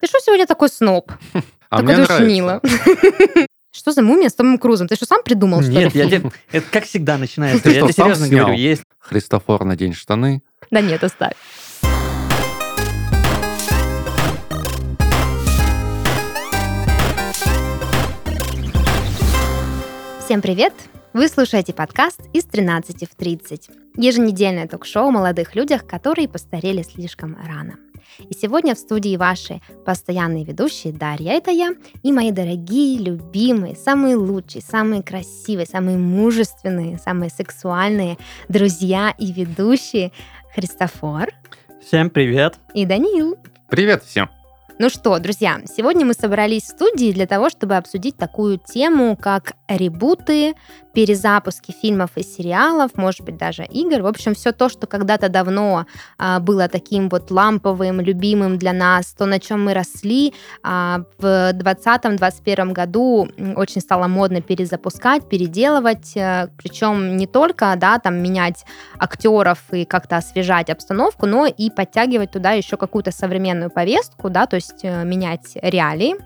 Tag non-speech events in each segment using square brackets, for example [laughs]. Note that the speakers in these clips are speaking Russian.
Ты что сегодня такой сноб? [laughs] А Такой мне душнило. нравится. [laughs] Что за мумия с Томом Крузом? Ты что, сам придумал, что Нет, я [laughs] тебе- это как всегда начинается. Я тебе серьезно говорю, есть Христофор, надень штаны. Да нет, оставь. Всем привет! Вы слушаете подкаст «Из 13 в 30». Еженедельное ток-шоу о молодых людях, которые постарели слишком рано. И сегодня в студии ваши постоянные ведущие Дарья, это я, и мои дорогие, любимые, самые лучшие, самые красивые, самые мужественные, самые сексуальные друзья и ведущие Христофор Всем привет. и Даниил. Привет всем. Ну что, друзья, сегодня мы собрались в студии для того, чтобы обсудить такую тему, как ребуты, перезапуски фильмов и сериалов, может быть, даже игр. В общем, все то, что когда-то давно а, было таким вот ламповым, любимым для нас, то, на чем мы росли, а, в 2020-2021 году очень стало модно перезапускать, переделывать, причем не только, да, там, менять актеров и как-то освежать обстановку, но и подтягивать туда еще какую-то современную повестку, да, то есть э, менять реалии.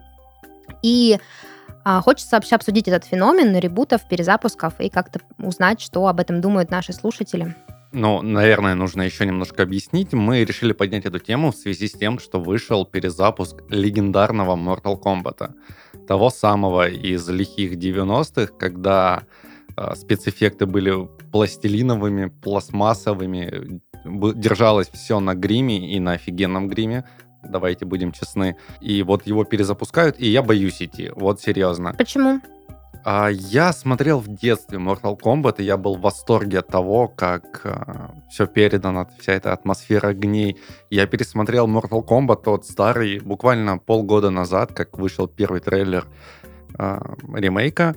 И а, хочется вообще обсудить этот феномен ребутов, перезапусков и как-то узнать, что об этом думают наши слушатели. Ну, наверное, нужно еще немножко объяснить. Мы решили поднять эту тему в связи с тем, что вышел перезапуск легендарного Mortal Kombat. Того самого из лихих 90-х, когда э, спецэффекты были пластилиновыми, пластмассовыми, держалось все на гриме и на офигенном гриме. Давайте будем честны. И вот его перезапускают, и я боюсь идти. Вот серьезно. Почему? А, Я смотрел в детстве Mortal Kombat, и я был в восторге от того, как все передано, вся эта атмосфера огней. Я пересмотрел Mortal Kombat тот старый, буквально полгода назад, как вышел первый трейлер а, ремейка.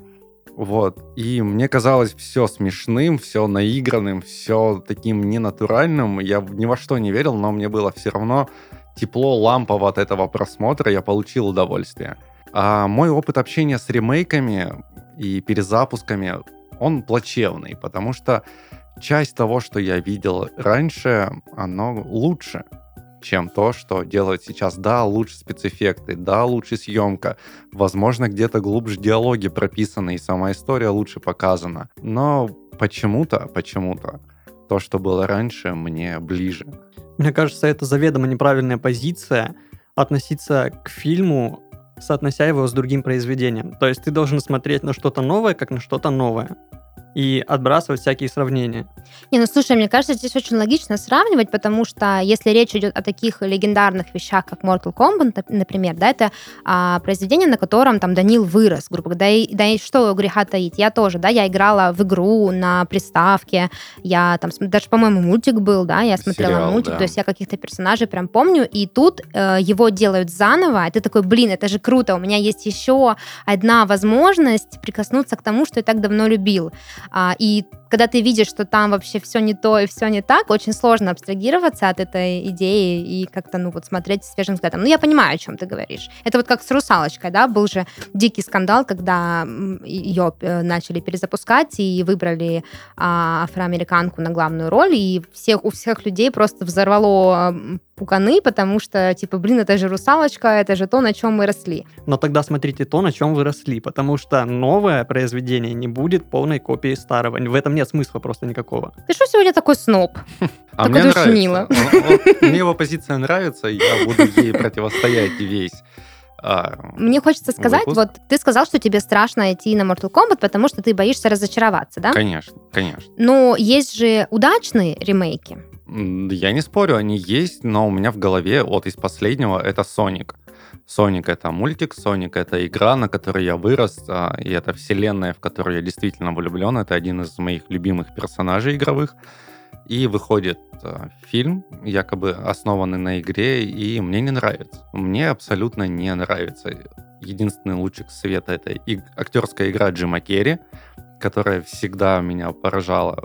Вот. И мне казалось все смешным, все наигранным, все таким ненатуральным. Я ни во что не верил, но мне было все равно тепло, лампово от этого просмотра, я получил удовольствие. А мой опыт общения с ремейками и перезапусками, он плачевный, потому что часть того, что я видел раньше, оно лучше, чем то, что делают сейчас. Да, лучше спецэффекты, да, лучше съемка, возможно, где-то глубже диалоги прописаны, и сама история лучше показана. Но почему-то, почему-то, то, что было раньше, мне ближе. Мне кажется, это заведомо неправильная позиция относиться к фильму, соотнося его с другим произведением. То есть ты должен смотреть на что-то новое, как на что-то новое. И отбрасывать всякие сравнения. Не, ну слушай, мне кажется, здесь очень логично сравнивать, потому что если речь идет о таких легендарных вещах, как Mortal Kombat, нап- например, да, это а, произведение, на котором там Данил вырос, грубо говоря, да и, да и что греха таить, я тоже, да, я играла в игру на приставке, я там, даже, по-моему, мультик был, да, я смотрела Сериал, мультик, да. то есть я каких-то персонажей прям помню, и тут э, его делают заново, и ты такой, блин, это же круто, у меня есть еще одна возможность прикоснуться к тому, что я так давно любил. А, и когда ты видишь, что там вообще все не то и все не так, очень сложно абстрагироваться от этой идеи и как-то, ну, вот смотреть свежим взглядом. Ну, я понимаю, о чем ты говоришь. Это вот как с «Русалочкой», да, был же дикий скандал, когда ее начали перезапускать и выбрали а, афроамериканку на главную роль, и всех, у всех людей просто взорвало пуканы, потому что, типа, блин, это же «Русалочка», это же то, на чем мы росли. Но тогда смотрите то, на чем вы росли, потому что новое произведение не будет полной копией старого. В этом нет смысла просто никакого. Ты что сегодня такой сноб? [laughs] А Такой мне нравится. Мне его позиция нравится, я буду ей противостоять весь. а, Мне хочется сказать, Выпуск. вот ты сказал, что тебе страшно идти на Mortal Kombat, потому что ты боишься разочароваться, да? Конечно, конечно. Но есть же удачные ремейки. Я не спорю, они есть, но у меня в голове вот из последнего это Соник. Соник это мультик, Соник это игра, на которой я вырос, а, и это вселенная, в которую я действительно влюблен. Это один из моих любимых персонажей игровых. И выходит а, фильм, якобы основанный на игре, и мне не нравится. Мне абсолютно не нравится. Единственный лучик света это и- актерская игра Джима Керри, которая всегда меня поражала.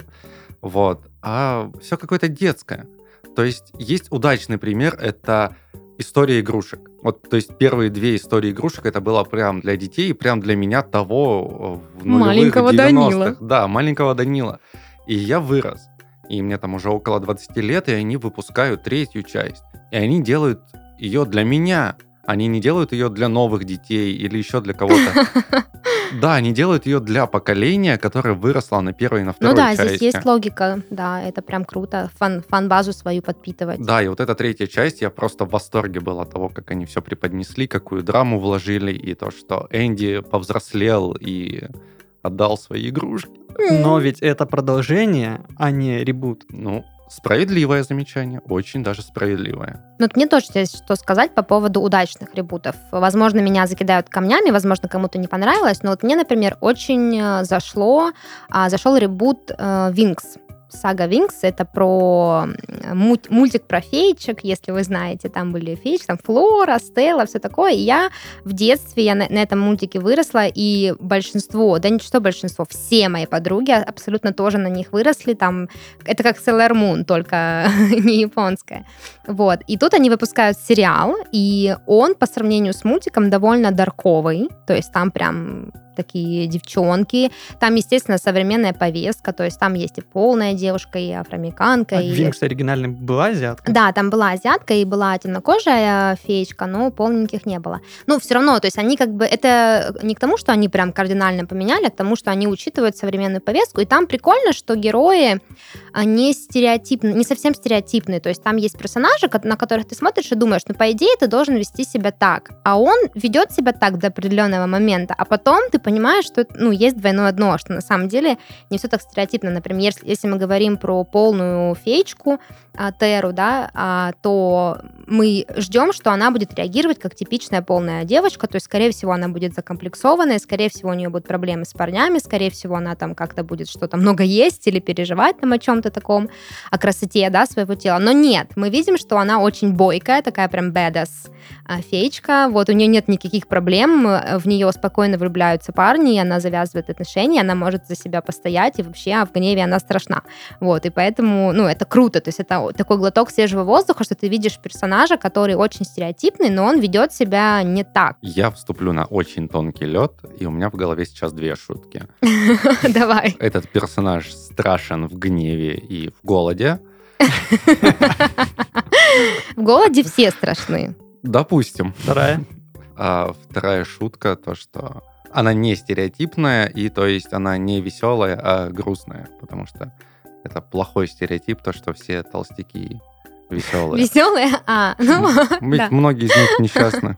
Вот. А все какое-то детское. То есть есть удачный пример, это история игрушек. Вот, то есть первые две истории игрушек это было прям для детей, прям для меня того э, в Маленького 90-х. Данила. Да, маленького Данила. И я вырос. И мне там уже около 20 лет, и они выпускают третью часть. И они делают ее для меня. Они не делают ее для новых детей или еще для кого-то. [laughs] Да, они делают ее для поколения, которое выросло на первой и на второй Ну да, части. здесь есть логика, да, это прям круто, фан, фан-базу свою подпитывать. Да, и вот эта третья часть, я просто в восторге был от того, как они все преподнесли, какую драму вложили, и то, что Энди повзрослел и отдал свои игрушки. Но ведь это продолжение, а не ребут. Ну, справедливое замечание, очень даже справедливое. Ну, мне тоже есть что сказать по поводу удачных ребутов. Возможно, меня закидают камнями, возможно, кому-то не понравилось, но вот мне, например, очень э, зашло, а, зашел ребут э, Винкс. Сага Винкс это про мультик про феечек, если вы знаете, там были феечки, там Флора, Стелла, все такое. И я в детстве, я на, на этом мультике выросла, и большинство, да не что большинство, все мои подруги абсолютно тоже на них выросли, там, это как Sailor Moon, только [laughs] не японская. Вот. И тут они выпускают сериал, и он по сравнению с мультиком довольно дарковый, то есть там прям такие девчонки. Там, естественно, современная повестка, то есть там есть и полная девушка, и афроамериканка. А и... Винкс оригинальный была азиатка? Да, там была азиатка и была темнокожая феечка, но полненьких не было. Ну, все равно, то есть они как бы... Это не к тому, что они прям кардинально поменяли, а к тому, что они учитывают современную повестку. И там прикольно, что герои а, не стереотипные, не совсем стереотипные. То есть там есть персонажи, на которых ты смотришь и думаешь, ну, по идее, ты должен вести себя так. А он ведет себя так до определенного момента, а потом ты понимаешь, что ну, есть двойное дно, что на самом деле не все так стереотипно. Например, если, если мы говорим про полную феечку, а, Теру, да, а, то мы ждем, что она будет реагировать как типичная полная девочка, то есть, скорее всего, она будет закомплексованная, скорее всего, у нее будут проблемы с парнями, скорее всего, она там как-то будет что-то много есть или переживать там о чем-то таком, о красоте, да, своего тела. Но нет, мы видим, что она очень бойкая, такая прям badass а, феечка, вот у нее нет никаких проблем, э, в нее спокойно влюбляются парни, и она завязывает отношения, она может за себя постоять, и вообще а в гневе она страшна. Вот, и поэтому, ну, это круто, то есть это такой глоток свежего воздуха, что ты видишь персонажа, который очень стереотипный, но он ведет себя не так. Я вступлю на очень тонкий лед, и у меня в голове сейчас две шутки. [laughs] Давай. Этот персонаж страшен в гневе и в голоде. [laughs] В голоде все страшны. Допустим. Вторая. А вторая шутка, то, что она не стереотипная, и то есть она не веселая, а грустная, потому что это плохой стереотип, то, что все толстяки веселые. Веселые? А, ну, Ведь да. многие из них несчастны.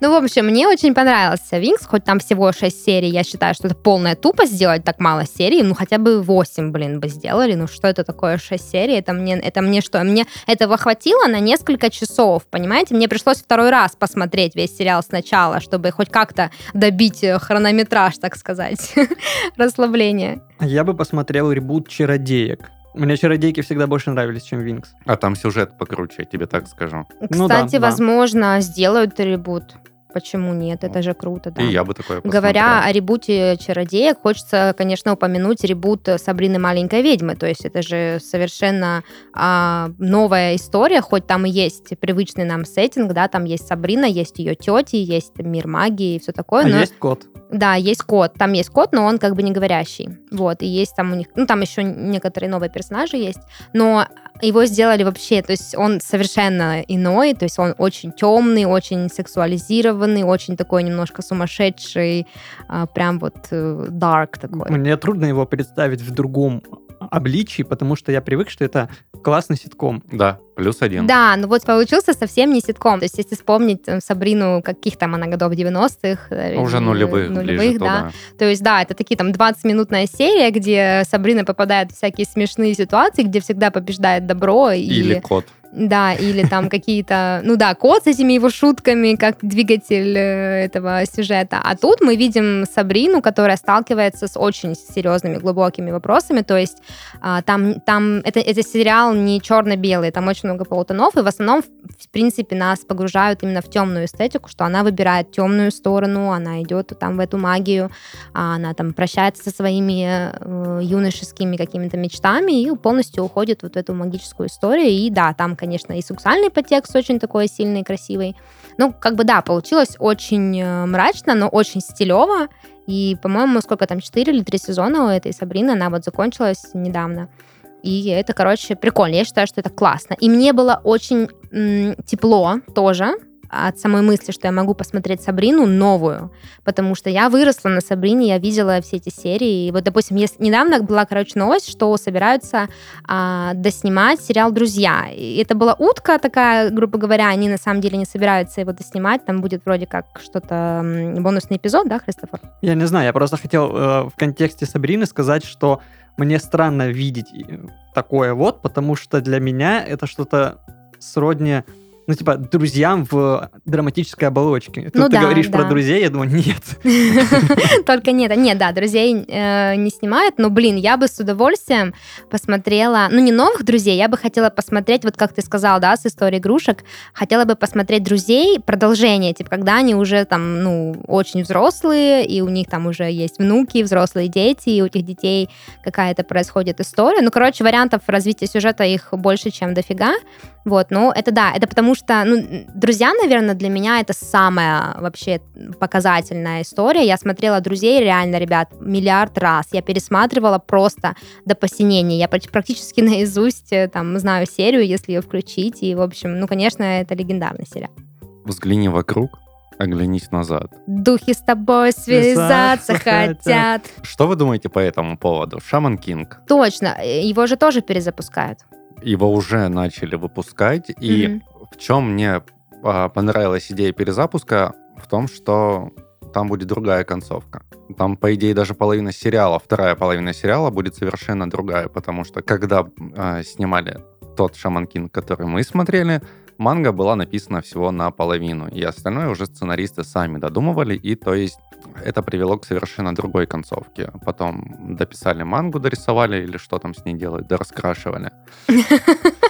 Ну, в общем, мне очень понравился Винкс, хоть там всего 6 серий, я считаю, что это полная тупость сделать так мало серий, ну, хотя бы 8, блин, бы сделали, ну, что это такое 6 серий, это мне, это мне что, мне этого хватило на несколько часов, понимаете, мне пришлось второй раз посмотреть весь сериал сначала, чтобы хоть как-то добить э, хронометраж, так сказать, [laughs] расслабление. Я бы посмотрел ребут «Чародеек». Мне «Чародейки» всегда больше нравились, чем «Винкс». А там сюжет покруче, я тебе так скажу. Ну да, Кстати, да. возможно, сделают ребут. Почему нет? Это же круто, да. И я бы такое посмотрел. Говоря о ребуте «Чародеек», хочется, конечно, упомянуть ребут «Сабрины маленькой ведьмы». То есть это же совершенно а, новая история, хоть там и есть привычный нам сеттинг, да, там есть Сабрина, есть ее тети, есть мир магии и все такое. А но- есть кот. Да, есть кот. Там есть кот, но он как бы не говорящий. Вот, и есть там у них... Ну, там еще некоторые новые персонажи есть. Но его сделали вообще... То есть он совершенно иной. То есть он очень темный, очень сексуализированный, очень такой немножко сумасшедший. а, прям вот э, dark такой. Мне трудно его представить в другом обличии, потому что я привык, что это классный ситком. Да, плюс один. Да, ну вот получился совсем не ситком. То есть если вспомнить э, Сабрину, каких там она годов 90-х. э, Уже или нулевых, нулевых ближе да. туда. То есть, да, это такие там 20-минутная серия, где Сабрина попадает в всякие смешные ситуации, где всегда побеждает добро. И, Или кот. Да, или там какие-то... Ну да, кот с этими его шутками, как двигатель э, этого сюжета. А тут мы видим Сабрину, которая сталкивается с очень серьезными, глубокими вопросами. То есть а, там, там это, это сериал не черно-белый, там очень много полутонов, и в основном, в принципе, нас погружают именно в темную эстетику, что она выбирает темную сторону, она идет там в эту магию, а она там прощается со своими э, юношескими какими-то мечтами и полностью уходит вот в эту магическую историю. И да, там, конечно, и сексуальный подтекст очень такой сильный, красивый. Ну, как бы да, получилось очень э, мрачно, но очень стилево. И, по-моему, сколько там, 4 или 3 сезона у этой Сабрины, она вот закончилась недавно. И это, короче, прикольно. Я считаю, что это классно. И мне было очень м, тепло тоже от самой мысли, что я могу посмотреть Сабрину новую, потому что я выросла на Сабрине, я видела все эти серии. И вот, допустим, если, недавно была, короче, новость, что собираются а, доснимать сериал «Друзья». И это была утка такая, грубо говоря, они на самом деле не собираются его доснимать, там будет вроде как что-то бонусный эпизод, да, Христофор? Я не знаю, я просто хотел э, в контексте Сабрины сказать, что мне странно видеть э, такое вот, потому что для меня это что-то сродни ну, типа, друзьям в драматической оболочке. Тут ну, ты да, говоришь да. про друзей, я думаю, нет. [laughs] Только нет. Нет, да, друзей э, не снимают, но, блин, я бы с удовольствием посмотрела, ну, не новых друзей, я бы хотела посмотреть, вот как ты сказал, да, с историей игрушек, хотела бы посмотреть друзей, продолжение, типа, когда они уже там, ну, очень взрослые, и у них там уже есть внуки, взрослые дети, и у этих детей какая-то происходит история. Ну, короче, вариантов развития сюжета их больше, чем дофига. Вот, ну, это да, это потому что, ну, друзья, наверное, для меня это самая вообще показательная история. Я смотрела друзей реально, ребят, миллиард раз. Я пересматривала просто до посинения. Я практически [laughs] наизусть э, там знаю серию, если ее включить. И, в общем, ну, конечно, это легендарный сериал. Взгляни вокруг, оглянись назад. Духи с тобой связаться хотят. Что вы думаете по этому поводу? Шаман Кинг. Точно, э, его же тоже перезапускают. Его уже начали выпускать, и Мгм. В чем мне а, понравилась идея перезапуска? В том, что там будет другая концовка. Там, по идее, даже половина сериала, вторая половина сериала будет совершенно другая, потому что когда а, снимали тот Шаман Кинг, который мы смотрели, манга была написана всего наполовину, и остальное уже сценаристы сами додумывали, и то есть это привело к совершенно другой концовке. Потом дописали мангу, дорисовали или что там с ней делают, дораскрашивали. [laughs]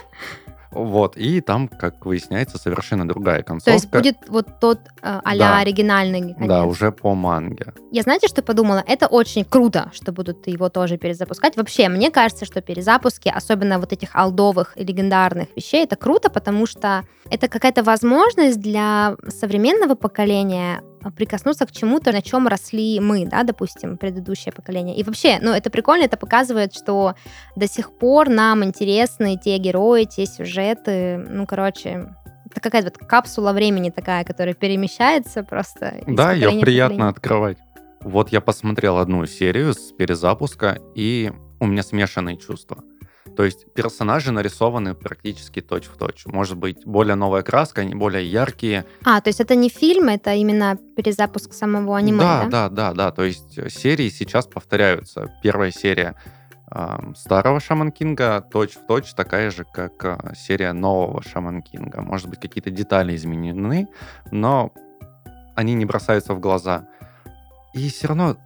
Вот, и там, как выясняется, совершенно другая концовка. То есть будет вот тот а-ля Да. оригинальный конец. Да, уже по манге. Я знаете, что подумала? Это очень круто, что будут его тоже перезапускать. Вообще, мне кажется, что перезапуски, особенно вот этих алдовых и легендарных вещей, это круто, потому что это какая-то возможность для современного поколения прикоснуться к чему-то, на чем росли мы, да, допустим, предыдущее поколение. И вообще, ну, это прикольно, это показывает, что до сих пор нам интересны те герои, те сюжеты, ну, короче, это какая-то вот капсула времени такая, которая перемещается просто. Да, ее приятно открывать. Вот я посмотрел одну серию с перезапуска, и у меня смешанные чувства. То есть персонажи нарисованы практически точь-в-точь. Может быть, более новая краска, они более яркие. А, то есть это не фильм, это именно перезапуск самого аниме, да, да? да, да, да. То есть э, серии сейчас повторяются. Первая серия ам, старого Шаман Кинга точь-в-точь такая же, как а, серия нового Шаман Кинга. Может быть, какие-то детали изменены, но они не бросаются в глаза. И все равно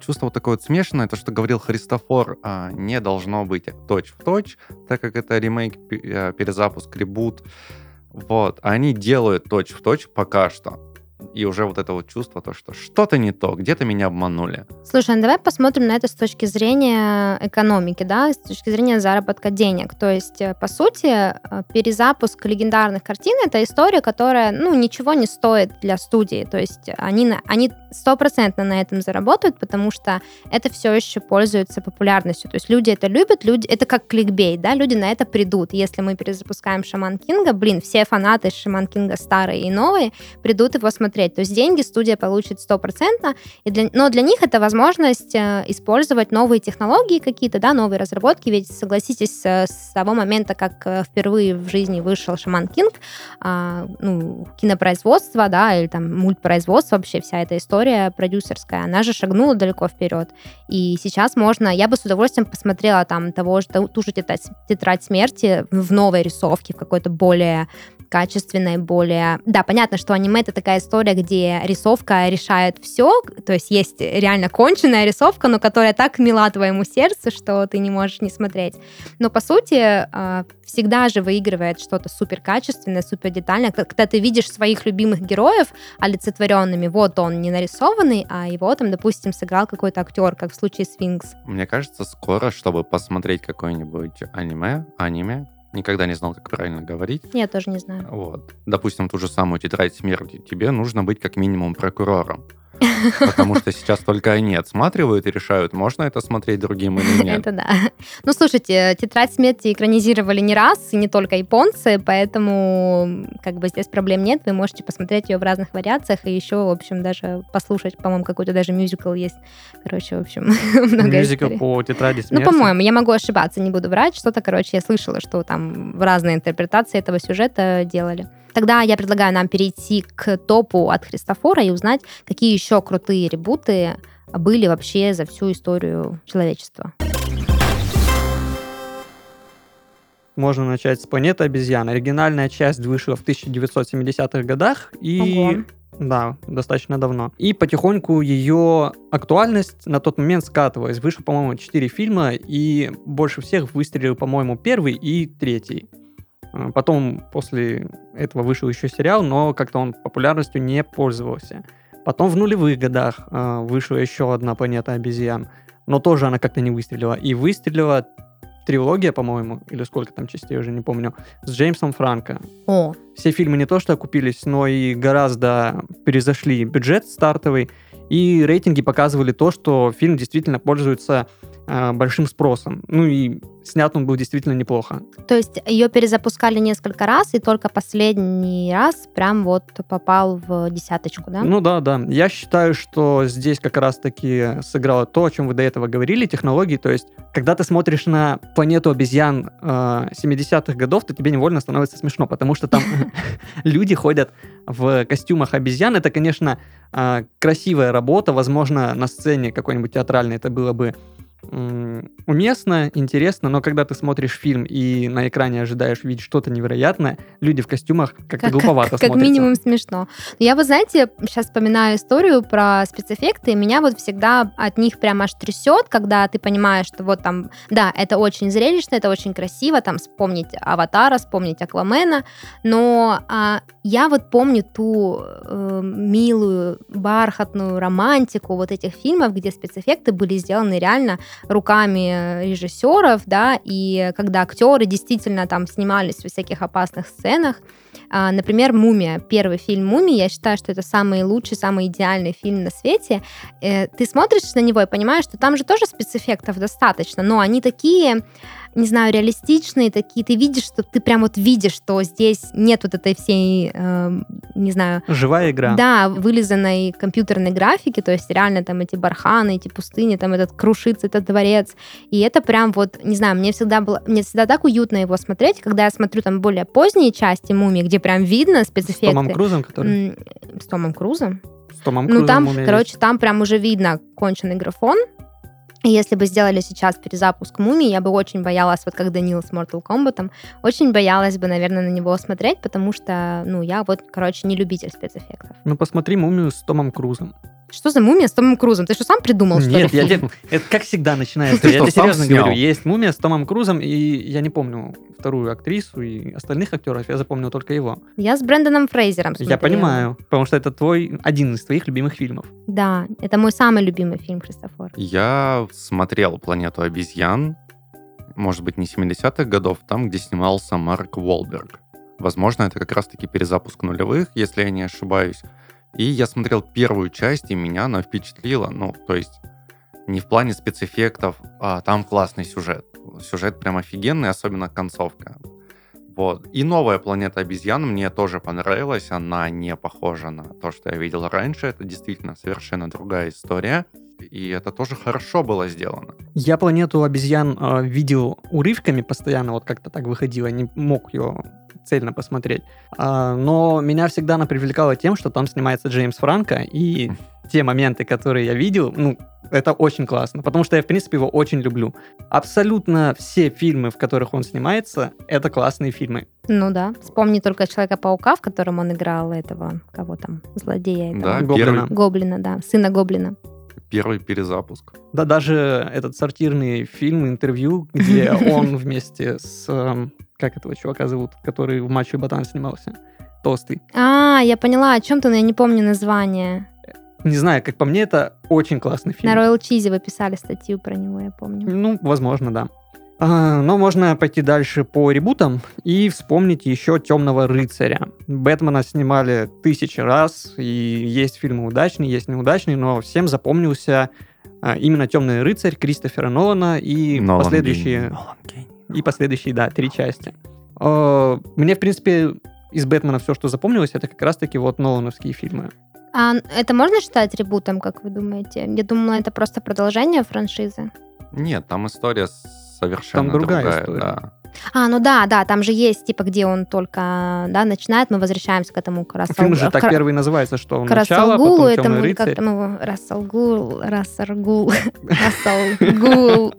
чувство вот такое вот смешанное, то, что говорил Христофор, а, не должно быть точь-в-точь, так как это ремейк, э, перезапуск, ребут. Вот. А Они делают точь-в-точь пока что. И уже вот это вот чувство, то, что что-то не то, где-то меня обманули. Слушай, ну давай посмотрим на это с точки зрения экономики, да, с точки зрения заработка денег. То есть, э, по сути, э, перезапуск легендарных картин — это история, которая, ну, ничего не стоит для студии. То есть они на- они стопроцентно на этом заработают, потому что это все еще пользуется популярностью. То есть люди это любят, люди это как кликбейт, да, люди на это придут. Если мы перезапускаем Шаман Кинга, блин, все фанаты Шаман Кинга старые и новые придут его смотреть. То есть деньги студия получит стопроцентно, для, но для них это возможность э, использовать новые технологии какие-то, да, новые разработки. Ведь согласитесь, э, с того момента, как э, впервые в жизни вышел Шаман Кинг, а, ну, кинопроизводство, да, или там мультпроизводство, вообще вся эта история продюсерская, она же шагнула далеко вперед. И сейчас можно, я бы с удовольствием посмотрела там того же, ту же тетрадь, тетрадь смерти в новой рисовке, в какой-то более качественной, более... Да, понятно, что аниме — это такая история, где рисовка решает все, то есть есть реально конченная рисовка, но которая так мила твоему сердцу, что ты не можешь не смотреть. Но, по сути, э, всегда же выигрывает что-то супер качественное, супер детальное, когда ты видишь своих любимых героев олицетворенными, вот он не нарисованный, а его там, допустим, сыграл какой-то актер, как в случае с Винкс. Мне кажется, скоро, чтобы посмотреть какое-нибудь аниме, аниме, никогда не знал, как правильно говорить, Я тоже не знаю. Вот. Допустим, ту же самую тетрадь смерти. Тебе нужно быть как минимум прокурором. [laughs] Потому что сейчас только они отсматривают и решают, можно это смотреть другим или [laughs] нет. Это да. Ну, слушайте, «Тетрадь смерти» экранизировали не раз, и не только японцы, поэтому как бы здесь проблем нет. Вы можете посмотреть ее в разных вариациях и еще, в общем, даже послушать, по-моему, какой-то даже мюзикл есть. Короче, в общем, [laughs] много Мюзикл историй. по тетради смерти. Ну, по-моему, я могу ошибаться, не буду врать. Что-то, короче, я слышала, что там разные интерпретации этого сюжета делали. Тогда я предлагаю нам перейти к топу от Христофора и узнать, какие еще крутые ребуты были вообще за всю историю человечества. Можно начать с «Планеты обезьян». Оригинальная часть вышла в 1970-х годах и... Ого. Да, достаточно давно. И потихоньку ее актуальность на тот момент скатывалась. Вышло, по-моему, 4 фильма, и больше всех выстрелил, по-моему, первый и третий. А, Потом после этого вышел еще сериал, но как-то он популярностью не пользовался. Потом в нулевых годах а, вышла еще одна «Планета обезьян», но тоже она как-то не выстрелила. И выстрелила трилогия, по-моему, или сколько там частей, уже не помню, с Джеймсом Франко. О, Все фильмы не то что окупились, но и гораздо перезашли бюджет стартовый, и рейтинги показывали то, что фильм действительно пользуется большим спросом. Ну и снят он был действительно неплохо. то есть ее перезапускали несколько раз, и только последний раз прям вот попал в десяточку, да? Ну да, да. Я считаю, что здесь как раз-таки сыграло то, о чем вы до этого говорили, технологии. То есть, когда ты смотришь на планету обезьян э, 70-х годов, то тебе невольно становится смешно, потому что там [laughs] люди ходят в костюмах обезьян. Это, конечно, э, красивая работа. Возможно, на сцене какой-нибудь театральной это было бы уместно, интересно, но когда ты смотришь фильм и на экране ожидаешь увидеть что-то невероятное, люди в костюмах как-то глуповато как смотрятся. минимум смешно. Я, вы знаете, сейчас вспоминаю историю про спецэффекты, и меня вот всегда от них прям аж трясет, когда ты понимаешь, что вот там, да, это очень зрелищно, это очень красиво, там вспомнить Аватара, вспомнить Аквамена, но а, я вот помню ту э, милую, бархатную романтику вот этих фильмов, где спецэффекты были сделаны реально руками режиссеров, да, и когда актеры действительно там снимались в всяких опасных сценах, а, Например, «Мумия». Первый фильм «Мумия». Я считаю, что это самый лучший, самый идеальный фильм на свете. Э, Ты смотришь на него и понимаешь, что там же тоже спецэффектов достаточно, но они такие, не знаю, реалистичные, такие. Ты видишь, что ты прям вот видишь, что здесь нет вот этой всей, эм, не знаю, Живая игра. да, вылизанной компьютерной графики, то есть реально там эти барханы, эти пустыни, там этот крушится этот дворец. И это прям вот, не знаю, мне всегда было, мне всегда так уютно его смотреть, когда я смотрю там более поздние части «Мумии», где прям видно С спецэффекты. Томом Крузом, который... С Томом Крузом? С Томом Ну, Крузом там, «Мумия» короче, там прям уже видно конченый графон. И если бы сделали сейчас перезапуск «Мумии», я бы очень боялась, вот как Данил с Mortal Kombat, очень боялась бы, наверное, на него смотреть, потому что, ну, я вот, короче, не любитель спецэффектов. Ну, посмотри «Мумию» с Томом Крузом. Что за «Мумия» с Томом Крузом? Ты что, сам придумал, что Нет, ли? я тебе- это как всегда начинается. Ты Я что, тебе серьезно снял? говорю. Есть «Мумия» с Томом Крузом, и я не помню вторую актрису и остальных актеров, я запомнил только его. Я с Брэндоном Фрейзером Я смотрела. понимаю, потому что это твой один из твоих любимых фильмов. Да, это мой самый любимый фильм Христофор. Я смотрел «Планету обезьян», может быть, не 70-х годов, там, где снимался Марк Уолберг. Возможно, это как раз-таки перезапуск нулевых, если я не ошибаюсь. И я смотрел первую часть, и меня она впечатлила. Ну, то есть, не в плане спецэффектов, а там классный сюжет. Сюжет прям офигенный, особенно концовка. Вот. И новая планета обезьян мне тоже понравилась. Она не похожа на то, что я видел раньше. Это действительно совершенно другая история. И это тоже хорошо было сделано. Я «Планету обезьян» э, видел урывками постоянно, вот как-то так выходило, не мог ее цельно посмотреть. А, но меня всегда она привлекала тем, что там снимается Джеймс Франко, и те моменты, которые я видел, ну, это очень классно, потому что я, в принципе, его очень люблю. Абсолютно все фильмы, в которых он снимается, это классные фильмы. Ну да. Вспомни только Человека-паука, в котором он играл этого, кого там, злодея этого. Да, Гоблина. первый, Гоблина, да, сына Гоблина. первый перезапуск. Да, даже этот сортирный фильм, интервью, где [laughs] он вместе с... Как этого чувака зовут? Который в «Мачо и Ботан» снимался. Толстый. А, я поняла, о чем ты, но я не помню название. Не знаю, как по мне, это очень классный фильм. На Royal Cheese вы писали статью про него, я помню. Ну, возможно, да. А, Но можно пойти дальше по ребутам и вспомнить еще «Темного рыцаря». Бэтмена снимали тысячи раз, и есть фильмы удачные, есть неудачные, но всем запомнился а, именно «Темный рыцарь» Кристофера Нолана и Нолан последующие... гений, Нолан гений. И последующие, да, три части. Э, Мне, в принципе, из Бэтмена все, что запомнилось, это как раз-таки вот Нолановские фильмы. А это можно считать ребутом, как вы думаете? Я думала, это просто продолжение франшизы. Нет, там история совершенно Там другая другая. история. да. А, ну да, да, там же есть, типа, где он только, да, начинает, мы возвращаемся к этому Рассел- Фильм же так к- первый называется, что к начало, Гулу, потом это «Темный мы как, рыцарь». ну, Рассел Гул, Рассел Гул,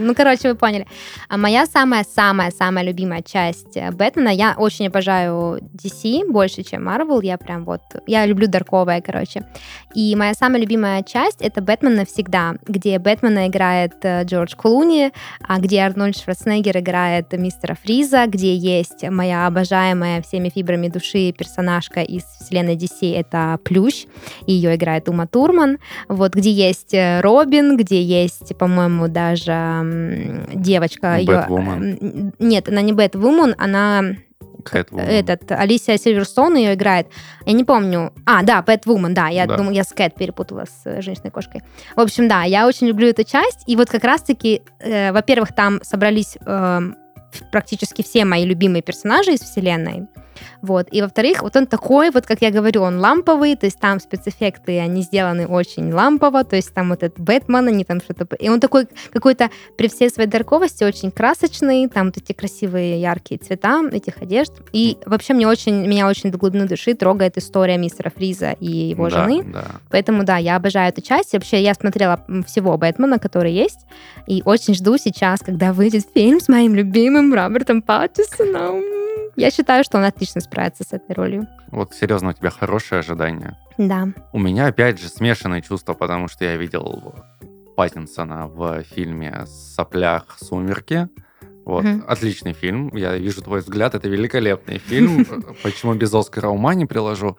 ну, короче, вы поняли. А моя самая-самая-самая любимая часть Бэтмена, я очень обожаю DC больше, чем Marvel, я прям вот, я люблю дарковое, короче. И моя самая любимая часть — это «Бэтмен навсегда», где Бэтмена играет э, Джордж Клуни, а где Арнольд Шварценеггер играет мистера Фриза, где есть моя обожаемая всеми фибрами души персонажка из вселенной DC, это Плющ, и ее играет Ума Турман, вот, где есть э, Робин, где есть, по-моему, даже девочка... Бэтвумен. Нет, она не Бэтвумен, она Кэтвумен. этот, Алисия Сильверстоун ее играет. Я не помню. А, да, Бэтвумен, да. Я Да. думаю, я с Кэт перепутала с э, женщиной-кошкой. В общем, да, я очень люблю эту часть. И вот как раз-таки, э, во-первых, там собрались эм, практически все мои любимые персонажи из вселенной. Вот. И во-вторых, вот он такой, вот как я говорю, он ламповый, то есть там спецэффекты, они сделаны очень лампово, то есть там вот этот Бэтмен, они там что-то... И он такой какой-то при всей своей дарковости очень красочный, там вот эти красивые яркие цвета этих одежд. И вообще мне очень, меня очень до глубины души трогает история мистера Фриза и его Да, жены. Да. Поэтому, да, я обожаю эту часть. И Вообще, я смотрела всего Бэтмена, который есть. И очень жду сейчас, когда выйдет фильм с моим любимым Робертом Паттисоном. Я считаю, что он отлично справится с этой ролью. Вот серьезно, у тебя хорошие ожидания. Да. У меня опять же смешанные чувства, потому что я видел Паттинсона в фильме «Соплях. Сумерки». Вот, Мгм. отличный фильм. Я вижу твой взгляд, это великолепный фильм. [laughs] Почему без Оскара ума не приложу?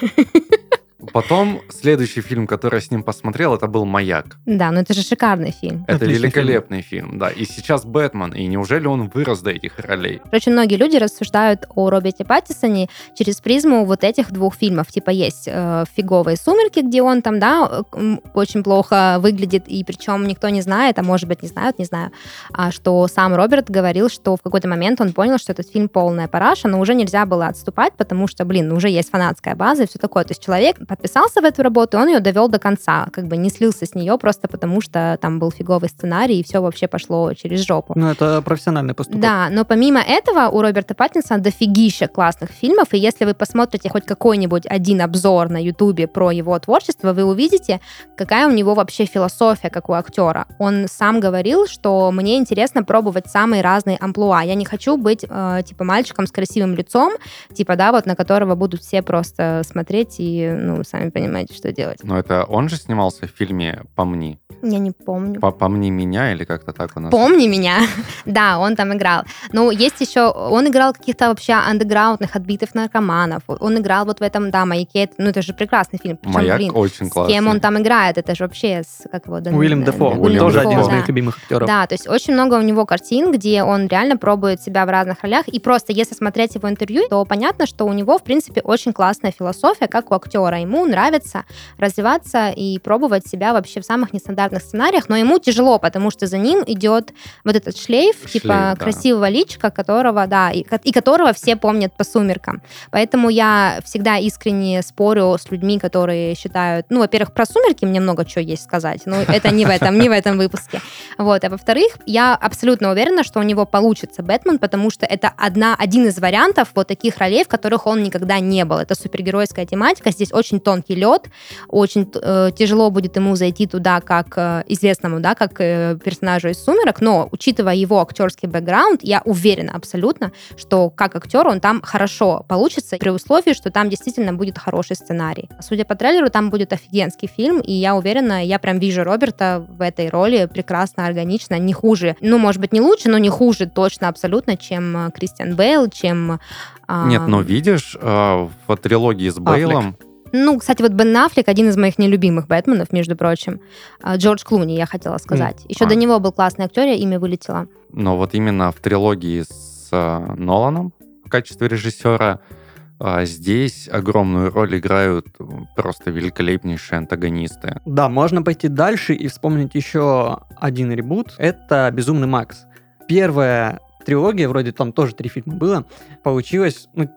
[laughs] Потом следующий фильм, который я с ним посмотрел, это был «Маяк». Да, но это же шикарный фильм. Это Отличный великолепный фильм. да. И сейчас Бэтмен. И неужели он вырос до этих ролей? Очень многие люди рассуждают о Роберте Паттисоне через призму вот этих двух фильмов. Типа есть э, «Фиговые сумерки», где он там, да, э, очень плохо выглядит, и причем никто не знает, а может быть не знают, не знаю, а, что сам Роберт говорил, что в какой-то момент он понял, что этот фильм полная параша, но уже нельзя было отступать, потому что, блин, ну, уже есть фанатская база и все такое. То есть человек подписался в эту работу, и он ее довел до конца, как бы не слился с нее просто потому, что там был фиговый сценарий, и все вообще пошло через жопу. Ну, это профессиональный поступок. Да, но помимо этого у Роберта Паттинсона дофигища классных фильмов, и если вы посмотрите хоть какой-нибудь один обзор на Ютубе про его творчество, вы увидите, какая у него вообще философия, как у актера. Он сам говорил, что мне интересно пробовать самые разные амплуа. Я не хочу быть, э, типа, мальчиком с красивым лицом, типа, да, вот на которого будут все просто смотреть и, ну, сами понимаете, что делать. Но это он же снимался в фильме «Помни». Я не помню. По- «Помни меня» или как-то так у нас? Помни меня. [laughs] да, он там играл. Ну, есть еще, он играл каких-то вообще андеграундных отбитых наркоманов. Он играл вот в этом, да, «Маяке». Ну, это же прекрасный фильм. Причем, «Маяк» блин, очень с классный. кем он там играет? Это же вообще, с, как его? Дэн- Уильям Дефо. Уильям тоже Дефо, один из да. моих любимых актеров. Да, то есть очень много у него картин, где он реально пробует себя в разных ролях. И просто если смотреть его интервью, то понятно, что у него, в принципе, очень классная философия, как у актера. Ему нравится развиваться и пробовать себя вообще в самых нестандартных сценариях, но ему тяжело, потому что за ним идет вот этот шлейф, Шлейф, типа да. красивого личика, которого, да, и, и которого все помнят по сумеркам. Поэтому я всегда искренне спорю с людьми, которые считают, ну, во-первых, про сумерки мне много чего есть сказать, но это не в этом, не в этом выпуске. Вот, а во-вторых, я абсолютно уверена, что у него получится Бэтмен, потому что это одна, один из вариантов вот таких ролей, в которых он никогда не был. Это супергеройская тематика, здесь очень тонкий лед, очень э, тяжело будет ему зайти туда как э, известному, да, как э, персонажу из «Сумерок», но учитывая его актерский бэкграунд, я уверена абсолютно, что как актер он там хорошо получится, при условии, что там действительно будет хороший сценарий. Судя по трейлеру, там будет офигенский фильм, и я уверена, я прям вижу Роберта в этой роли прекрасно, органично, не хуже. Ну, может быть, не лучше, но не хуже точно абсолютно, чем э, Кристиан Бейл, чем... а, Нет, но видишь, э, в трилогии с Бейлом Ну, кстати, вот Бен Аффлек один из моих нелюбимых Бэтменов, между прочим. А, Джордж Клуни, я хотела сказать. Еще а. до него был классный актер, я имя вылетело. Но вот именно в трилогии с э, Ноланом в качестве режиссера а здесь огромную роль играют просто великолепнейшие антагонисты. Да, можно пойти дальше и вспомнить еще один ребут. Это «Безумный Макс». Первая трилогия, вроде там тоже три фильма было, получилась ну,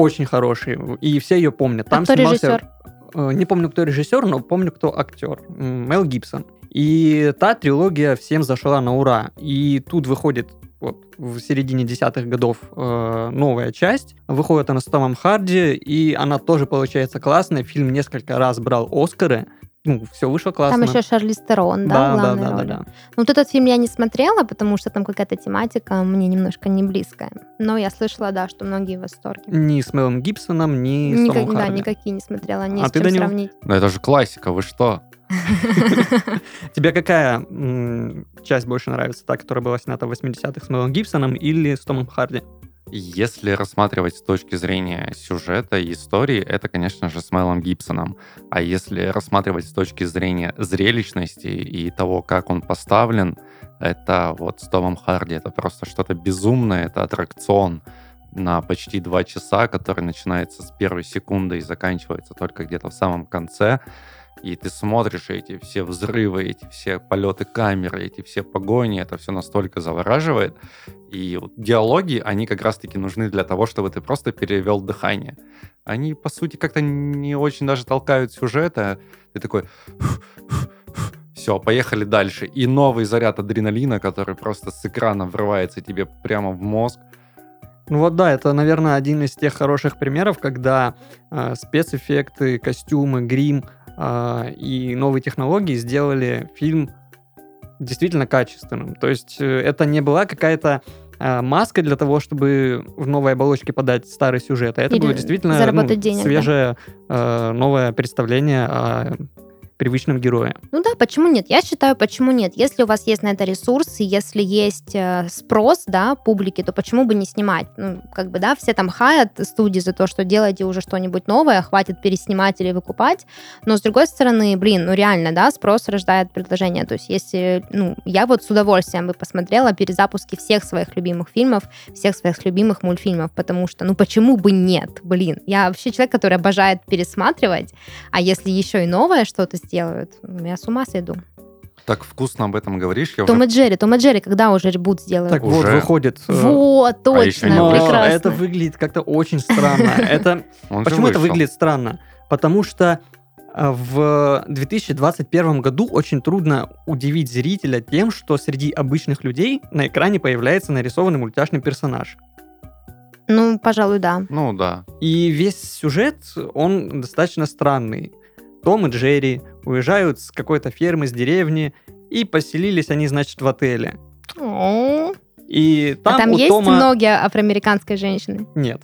очень хорошей, и все ее помнят. Там а кто снимался... режиссер? Э, не помню, кто режиссер, но помню, кто актер. Мел Гибсон. И та трилогия всем зашла на ура. И тут выходит вот в середине десятых годов э, новая часть. Выходит она с Томом Харди, и она тоже получается классная. Фильм несколько раз брал Оскары. Ну, все вышло классно. Там еще Шарли Стерон, да, да, да, да, да, да. Ну, вот этот фильм я не смотрела, потому что там какая-то тематика мне немножко не близкая. Но я слышала, да, что многие в восторге. Ни с Мелом Гибсоном, ни с Томом Да, Харди. никакие не смотрела, не а с ты чем сравнить. Ну это же классика, вы что? [laughs] Тебе какая часть больше нравится? Та, которая была снята в 80-х с Мелом Гибсоном или с Томом Харди? Если рассматривать с точки зрения сюжета и истории, это, конечно же, с Мелом Гибсоном. А если рассматривать с точки зрения зрелищности и того, как он поставлен, это вот с Томом Харди. Это просто что-то безумное, это аттракцион на почти два часа, который начинается с первой секунды и заканчивается только где-то в самом конце и ты смотришь эти все взрывы, эти все полеты камеры, эти все погони, это все настолько завораживает. И диалоги, они как раз-таки нужны для того, чтобы ты просто перевел дыхание. Они, по сути, как-то не очень даже толкают сюжета. Ты такой... Все, поехали дальше. И новый заряд адреналина, который просто с экрана врывается тебе прямо в мозг. Ну вот да, это, наверное, один из тех хороших примеров, когда э, спецэффекты, костюмы, грим и новые технологии сделали фильм действительно качественным. То есть э, это не была какая-то а, маска для того, чтобы в новой оболочке подать старый сюжет. А это Или было действительно ну, денег, свежее да? новое представление о привычном герое. Ну да, почему нет? Я считаю, почему нет? Если у вас есть на это ресурсы, если есть э, спрос, да, публики, то почему бы не снимать? Ну, как бы, да, все там хаят студии за то, что делайте уже что-нибудь новое, хватит переснимать или выкупать, но с другой стороны, блин, ну реально, да, спрос рождает предложение, то есть если, ну, я вот с удовольствием бы посмотрела перезапуски всех своих любимых фильмов, всех своих любимых мультфильмов, потому что, ну, почему бы нет, блин? Я вообще человек, который обожает пересматривать, а если еще и новое что-то сделают. Я с ума сойду. Так вкусно об этом говоришь. Я Том уже... и Джерри, Том и Джерри, когда уже ребут сделают? Так Уже? вот, выходит. э, Вот, А еще не точно, но вышел. прекрасно. это выглядит как-то очень странно. [laughs] Это Почему это выглядит странно? Потому что э, в 2021 году очень трудно удивить зрителя тем, что среди обычных людей на экране появляется нарисованный мультяшный персонаж. Ну, пожалуй, да. Ну да. И весь сюжет, он достаточно странный. Том и Джерри уезжают с какой-то фермы, с деревни, и поселились они, значит, в отеле. И А там, там у есть Тома... ноги афроамериканской женщины? Нет.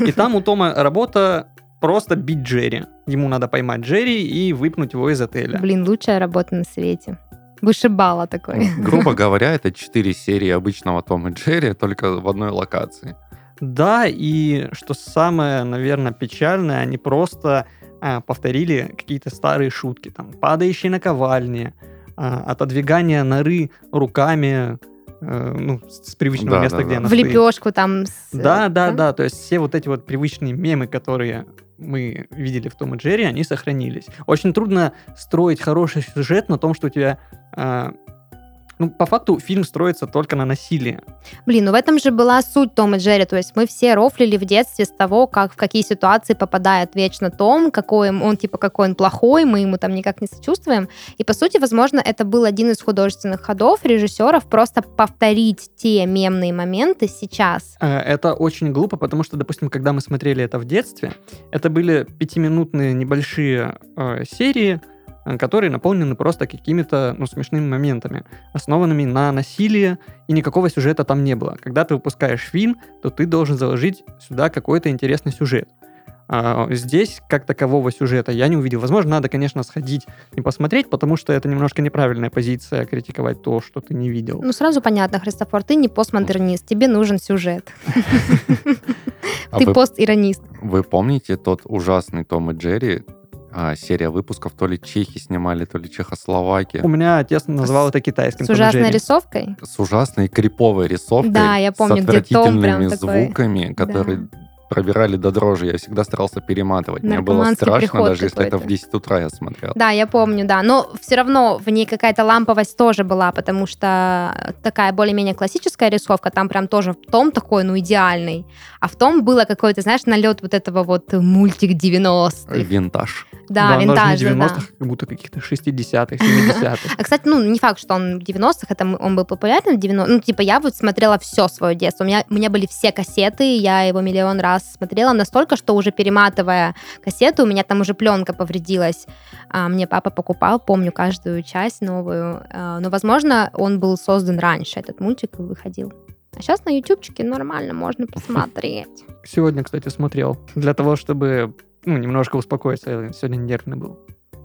И там у Тома работа просто бить Джерри. Ему надо поймать Джерри и выпнуть его из отеля. Блин, лучшая работа на свете. Вышибала такой. Грубо говоря, это четыре серии обычного Тома и Джерри, только в одной локации. Да, и что самое, наверное, печальное, они просто а, повторили какие-то старые шутки, там, падающие наковальни, а, отодвигание норы руками, э, ну, с привычного Да, места, да, где да. она В стоит. лепешку там. с- Да, да, да, то есть все вот эти вот привычные мемы, которые мы видели в Том и Джерри, они сохранились. Очень трудно строить хороший сюжет на том, что у тебя... а, ну, по факту фильм строится только на насилии. Блин, ну в этом же была суть Тома и Джерри. То есть мы все рофлили в детстве с того, как в какие ситуации попадает вечно Том, какой он, типа, какой он плохой, мы ему там никак не сочувствуем. И, по сути, возможно, это был один из художественных ходов режиссеров просто повторить те мемные моменты сейчас. Э, Это очень глупо, потому что, допустим, когда мы смотрели это в детстве, это были пятиминутные небольшие э, серии, которые наполнены просто какими-то ну, смешными моментами, основанными на насилии, и никакого сюжета там не было. Когда ты выпускаешь фильм, то ты должен заложить сюда какой-то интересный сюжет. А, здесь, как такового сюжета, я не увидел. Возможно, надо, конечно, сходить и посмотреть, потому что это немножко неправильная позиция критиковать то, что ты не видел. Ну, сразу понятно, Христофор, ты не постмодернист, тебе нужен сюжет. [laughs] А Ты постиронист. Вы помните тот ужасный Том и Джерри? А, серия выпусков то ли чехи снимали, то ли Чехословакия. У меня отец назвал это китайским. С ужасной Джерри. рисовкой? С ужасной криповой рисовкой. Да, я помню, с где Том прям отвратительными такой. звуками, которые пробирали до дрожи. Я всегда старался перематывать. Мне было страшно, даже если это в 10 утра я смотрел. Да, я помню, да. Но все равно в ней какая-то ламповость тоже была, потому что такая более-менее классическая рисовка, там прям тоже том такой, ну, идеальный. А в том было какой-то, знаешь, налет вот этого вот мультик 90-х. Винтаж. Да, но винтаж, же не да. 90-х, как будто каких-то 60-х, 70-х. А, кстати, ну, не факт, что он в 90-х, это он был популярен в 90-х. Ну, типа, я вот смотрела все свое детство. У меня, у меня были все кассеты, я его миллион раз смотрела, настолько, что уже перематывая кассету, у меня там уже пленка повредилась. А, мне папа покупал, помню, каждую часть новую. А, но, возможно, он был создан раньше, этот мультик и выходил. А сейчас на ютубчике нормально можно посмотреть. [laughs] Сегодня, кстати, смотрел. Для того, чтобы ну, немножко успокоиться. Я сегодня нервный был.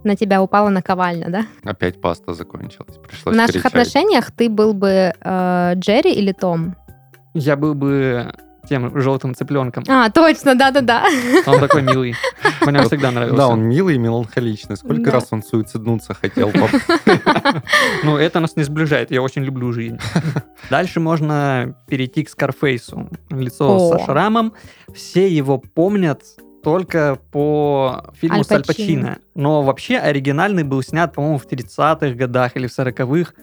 На тебя упала наковальня, да? Опять паста закончилась. Пришлось В наших кричать. отношениях ты был бы э, Джерри или Том? Я был бы тем желтым цыпленком. А, точно, да-да-да. Он такой милый. Мне он всегда нравился. Да, он милый и меланхоличный. Сколько Да. раз он суициднуться хотел. [laughs] Ну, это нас не сближает. Я очень люблю жизнь. Дальше можно перейти к Скарфейсу. Лицо со шрамом. Все его помнят только по фильму Аль с Аль. Пачино. Но вообще оригинальный был снят, по-моему, в 30-х годах или в 40-х.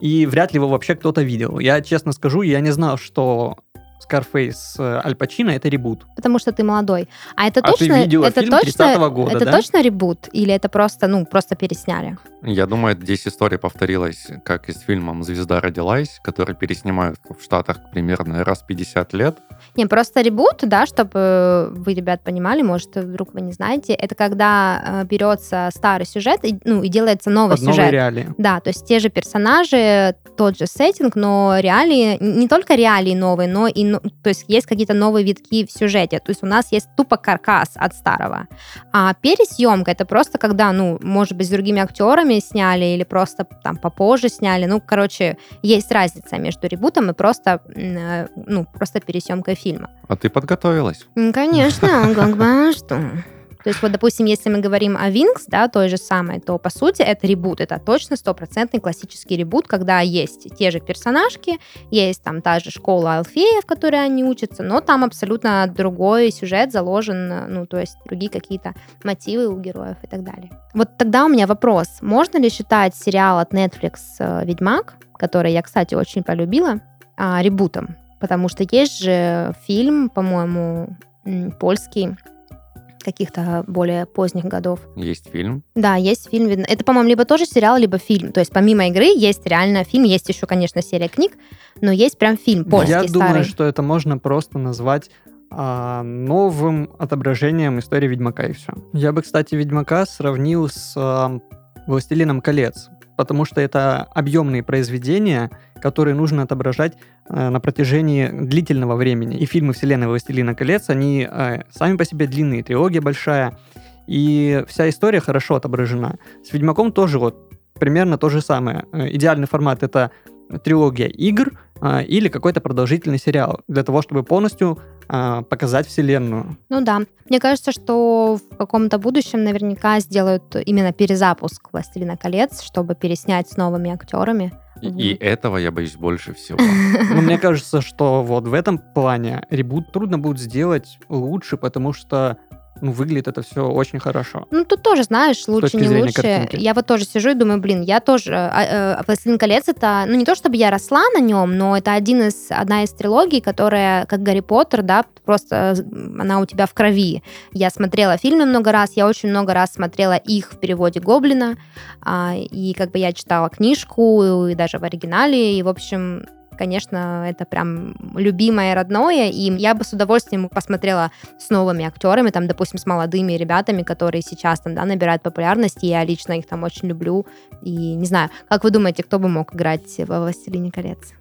И вряд ли его вообще кто-то видел. Я честно скажу, я не знал, что Скарфейс с э, Аль Пачино это ребут. Потому что ты молодой. А это А ты точно, видела это фильм точно, 30-го года, это да? точно ребут или это просто, ну, просто пересняли? Я думаю, здесь история повторилась, как и с фильмом «Звезда родилась», который переснимают в Штатах примерно раз в 50 лет. Не, просто ребут, да, чтобы вы, ребят, понимали, может, вдруг вы не знаете, это когда э, берется старый сюжет, и, ну, и делается новый Под новые сюжет. реалии. Да, то есть те же персонажи, тот же сеттинг, но реалии, не только реалии новые, но и, ну, то есть есть какие-то новые витки в сюжете. То есть у нас есть тупо каркас от старого. А пересъемка это просто когда, ну, может быть, с другими актерами сняли или просто там попозже сняли. Ну, короче, есть разница между ребутом и просто, э, ну, просто пересъемкой фильма. А ты подготовилась. Конечно, [laughs] как бы что. То есть вот, допустим, если мы говорим о Wings, да, той же самой, то, по сути, это ребут. Это точно стопроцентный классический ребут, когда есть те же персонажки, есть там та же школа Алфея, в которой они учатся, но там абсолютно другой сюжет заложен, ну, то есть другие какие-то мотивы у героев и так далее. Вот тогда у меня вопрос. Можно ли считать сериал от Netflix э, «Ведьмак», который я, кстати, очень полюбила, а, ребутом? Потому что есть же фильм, по-моему, польский, каких-то более поздних годов. Есть фильм. Да, есть фильм. видно. Это, по-моему, либо тоже сериал, либо фильм. То есть помимо игры есть реально фильм, есть еще, конечно, серия книг, но есть прям фильм польский, Я старый. думаю, что это можно просто назвать а, новым отображением истории Ведьмака и все. Я бы, кстати, Ведьмака сравнил с а, Властелином колец, потому что это объемные произведения, которые нужно отображать а, на протяжении длительного времени. И фильмы вселенной Властелина колец, они а, сами по себе длинные, трилогия большая, и вся история хорошо отображена. С Ведьмаком тоже вот примерно то же самое. Э, Идеальный формат это трилогия игр а, или какой-то продолжительный сериал для того, чтобы полностью а, показать вселенную. Ну да. Мне кажется, что в каком-то будущем наверняка сделают именно перезапуск «Властелина колец», чтобы переснять с новыми актерами. И, этого я боюсь больше всего. [laughs] Но мне [laughs] кажется, что вот в этом плане ребут трудно будет сделать лучше, потому что ну, выглядит это все очень хорошо. Ну, тут тоже, знаешь, лучше, не лучше. картинки. Я вот тоже сижу и думаю, блин, я тоже... а, э, «Властелин колец» это... Ну, не то, чтобы я росла на нем, но это один из, одна из трилогий, которая, как Гарри Поттер, да, просто м, она у тебя в крови. Я смотрела фильмы много раз, я очень много раз смотрела их в переводе Гоблина, а, и как бы я читала книжку, и даже в оригинале, и, в общем, конечно, это прям любимое родное, и я бы с удовольствием посмотрела с новыми актерами, там, допустим, с молодыми ребятами, которые сейчас там, да, набирают популярность, и я лично их там очень люблю. И не знаю, как вы думаете, кто бы мог играть во «Властелине колец»?